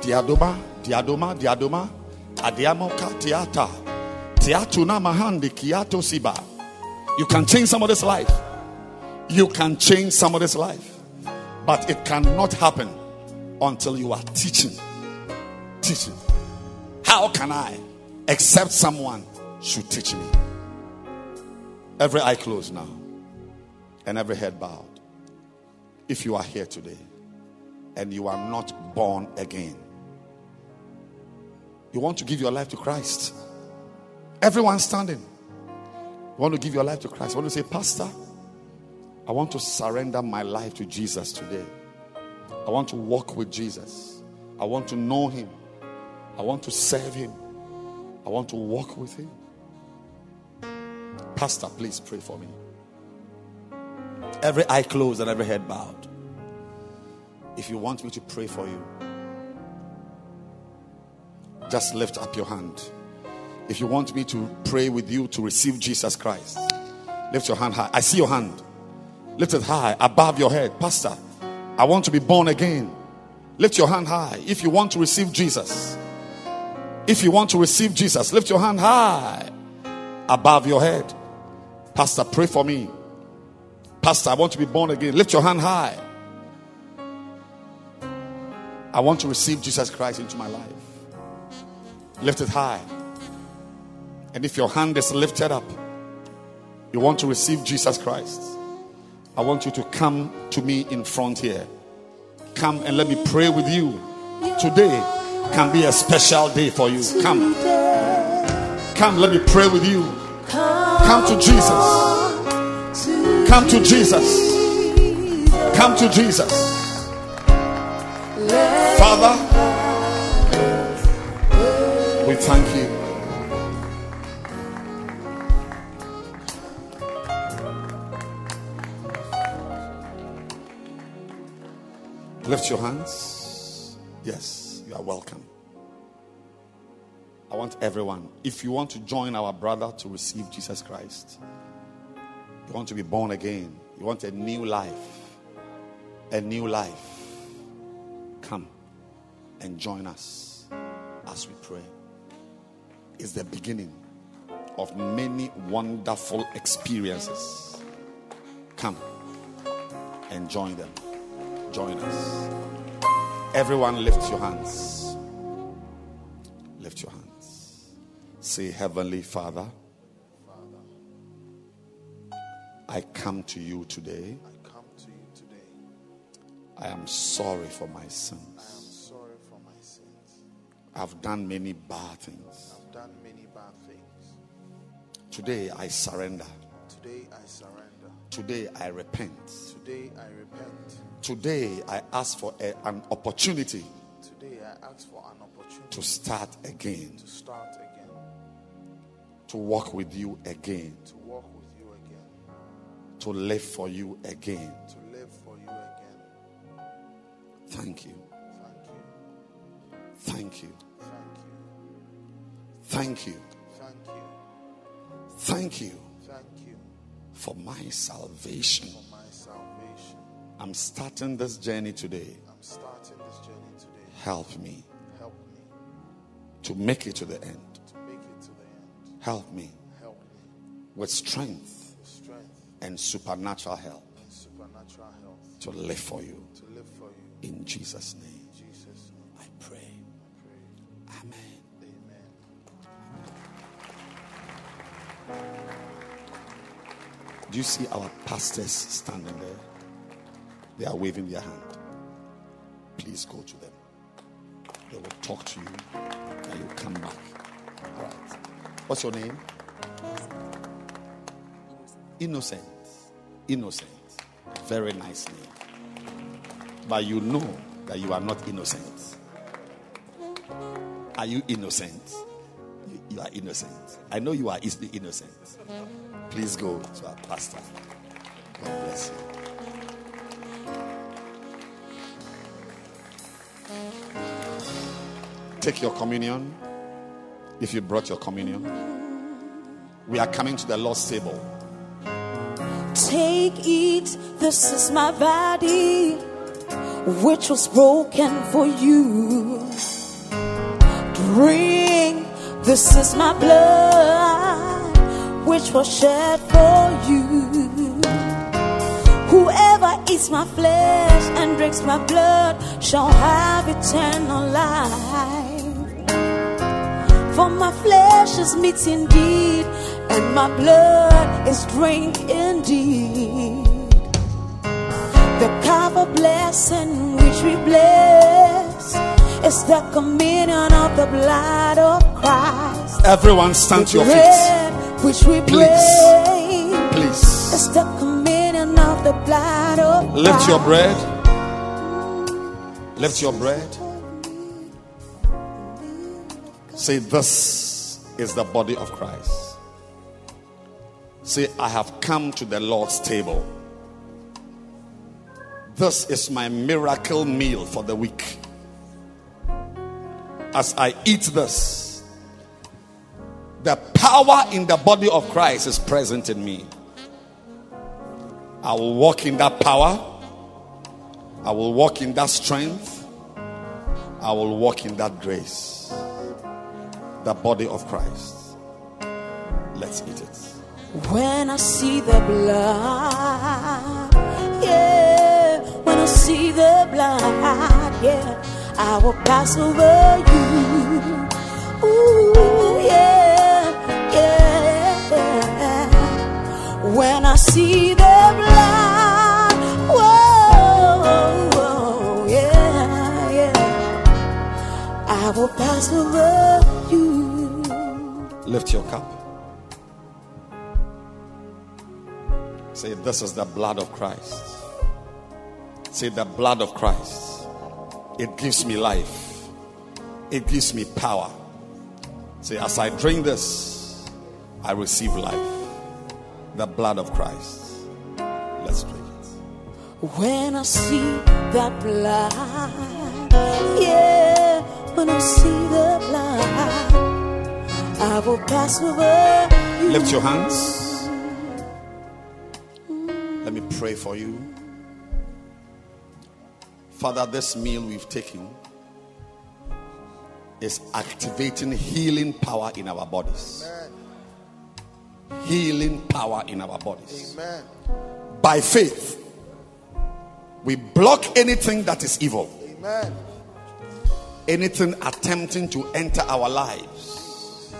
Diadoma, diadoma, diadoma. Adiamo katiata. Tiatuna mahandi kiato siba. You can change somebody's life. You can change somebody's life. But it cannot happen until you are teaching. Teaching. How can I accept someone should teach me? Every eye closed now and every head bowed. If you are here today and you are not born again, you want to give your life to Christ. Everyone standing. You want to give your life to Christ. You want to say, Pastor, I want to surrender my life to Jesus today. I want to walk with Jesus. I want to know Him. I want to serve Him. I want to walk with Him. Pastor, please pray for me. Every eye closed and every head bowed. If you want me to pray for you, just lift up your hand. If you want me to pray with you to receive Jesus Christ, lift your hand high. I see your hand. Lift it high above your head. Pastor, I want to be born again. Lift your hand high if you want to receive Jesus. If you want to receive Jesus, lift your hand high above your head. Pastor, pray for me. Pastor, I want to be born again. Lift your hand high. I want to receive Jesus Christ into my life. Lift it high. And if your hand is lifted up, you want to receive Jesus Christ. I want you to come to me in front here. Come and let me pray with you. Today can be a special day for you. Come. Come, let me pray with you. Come to Jesus. Come to Jesus. Come to Jesus. Father, thank you. Lift your hands. Yes, you are welcome. I want everyone, if you want to join our brother to receive Jesus Christ, you want to be born again, you want a new life, a new life, come and join us as we pray. It's the beginning of many wonderful experiences. Come and join them join us. Everyone lift your hands. Lift your hands. Say, Heavenly Father, I come to you today. I come to you today. I am sorry for my sins. I am sorry for my sins. I've done many bad things. Today I surrender. Today I surrender. Today I repent. Today I repent. Today I ask for a- an opportunity Today I ask for an opportunity to start again, to start again, to walk with you again, to walk with you again, to live for you again. to live for you again. Thank you. Thank you. Thank you. Thank you. Thank you. Thank you. Thank you Thank you for my salvation. for my salvation. I'm starting this journey today. I'm starting this journey today. Help me Help me to make it to the end. to make it to the end. Help me Help me with strength with strength and supernatural help and supernatural health to live for you. to live for you. In Jesus' name, Do you see our pastors standing there? They are waving their hand. Please go to them. They will talk to you and you come back. All right. What's your name? Innocent. Innocent. Very nice name. But you know that you are not innocent. Are you innocent? You, you are innocent. I know you are easily innocent. Please go to our pastor. God bless you. Take your communion. If you brought your communion, we are coming to the Lord's table. Take, it, this is my body, which was broken for you. Drink, this is my blood, which was shed for you. Whoever eats my flesh and drinks my blood shall have eternal life. For my flesh is meat indeed, and my blood is drink indeed. The cup of blessing which we bless is the communion of the blood of Christ. Everyone stand to your feet. Which we Please. Please. is the communion of the blood of Lift your bread. Lift your bread. Say, This is the body of Christ. Say, I have come to the Lord's table. This is my miracle meal for the week. As I eat this, the power in the body of Christ is present in me. I will walk in that power. I will walk in that strength. I will walk in that grace. The body of Christ. Let's eat it. When I see the blood, yeah. When I see the blood, yeah, I will pass over you. Ooh, yeah. When I see the blood, whoa, whoa, yeah, yeah. I will pass over you. Lift your cup. Say, This is the blood of Christ. Say, The blood of Christ. It gives me life, it gives me power. Say, As I drink this, I receive life. The blood of Christ. Let's drink it. When I see that blood, yeah, when I see the blood, I will pass over you. Lift your hands. Let me pray for you. Father, this meal we've taken is activating healing power in our bodies. Healing power in our bodies. Amen. By faith, we block anything that is evil. Amen. anything attempting to enter our lives.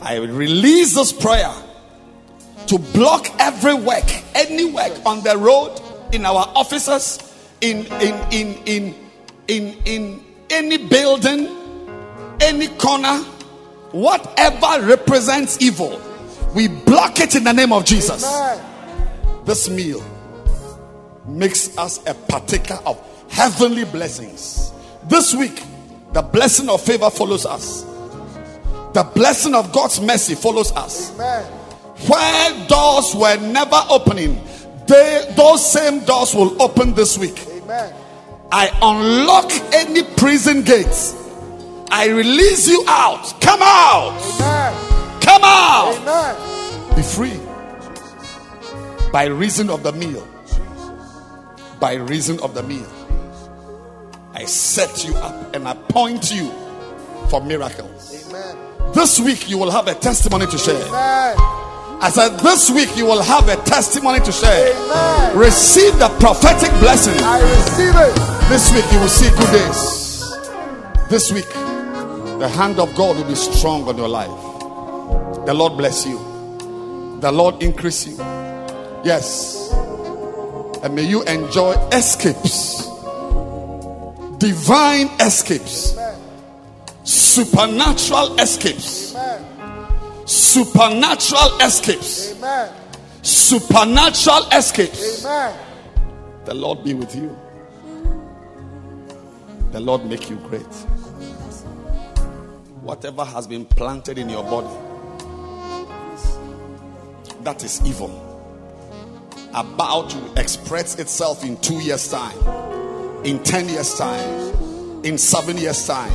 I release this prayer to block every work, any work on the road, in our offices, in in in in in, in any building, any corner, whatever represents evil, we block it in the name of Jesus. This meal makes us a partaker of heavenly blessings. This week, the blessing of favor follows us. The blessing of God's mercy follows us. Where doors were never opening, they, those same doors will open this week. I unlock any prison gates. I release you out. Come out. Come out. Be free. By reason of the meal. By reason of the meal. I set you up and appoint you for miracles. This week you will have a testimony to share. I said, This week you will have a testimony to share. Receive the prophetic blessing. I receive it. This week you will see good days. This week, the hand of God will be strong on your life. The Lord bless you. The Lord increase you. Yes. And may you enjoy escapes. Divine escapes. Supernatural escapes. Supernatural escapes. Supernatural escapes. The Lord be with you. The Lord make you great. Whatever has been planted in your body that is evil, about to express itself in two years' time, in 10 years' time, in seven years' time.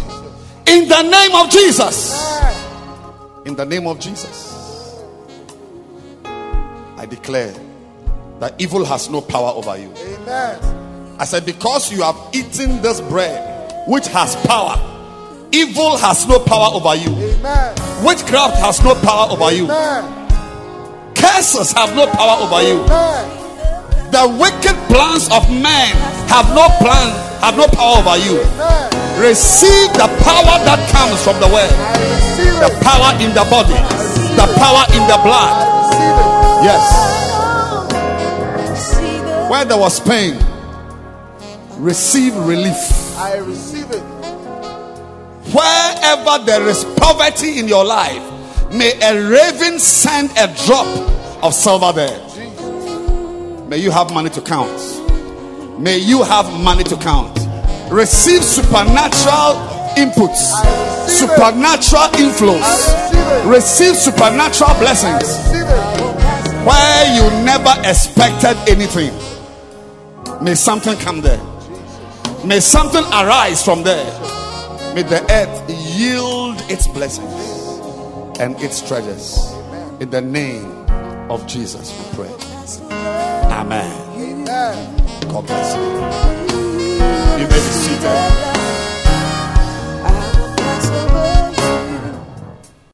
In the name of Jesus. In the name of Jesus. I declare that evil has no power over you. Amen. I said, because you have eaten this bread which has power, evil has no power over you. Amen. Witchcraft has no power over you. Curses have no power over you. The wicked plans of men have no plan, have no power over you. Receive the power that comes from the word, the power in the body, the power in the blood. I receive it. Yes. Where there was pain, receive relief. I receive it. Wherever there is poverty in your life, may a raven send a drop of silver there. May you have money to count. May you have money to count. Receive supernatural inputs, supernatural inflows. Receive supernatural blessings where you never expected anything. May something come there. May something arise from there. May the earth yield its blessings and its treasures. In the name of Jesus, we pray. Amen. God bless you. You may be seated.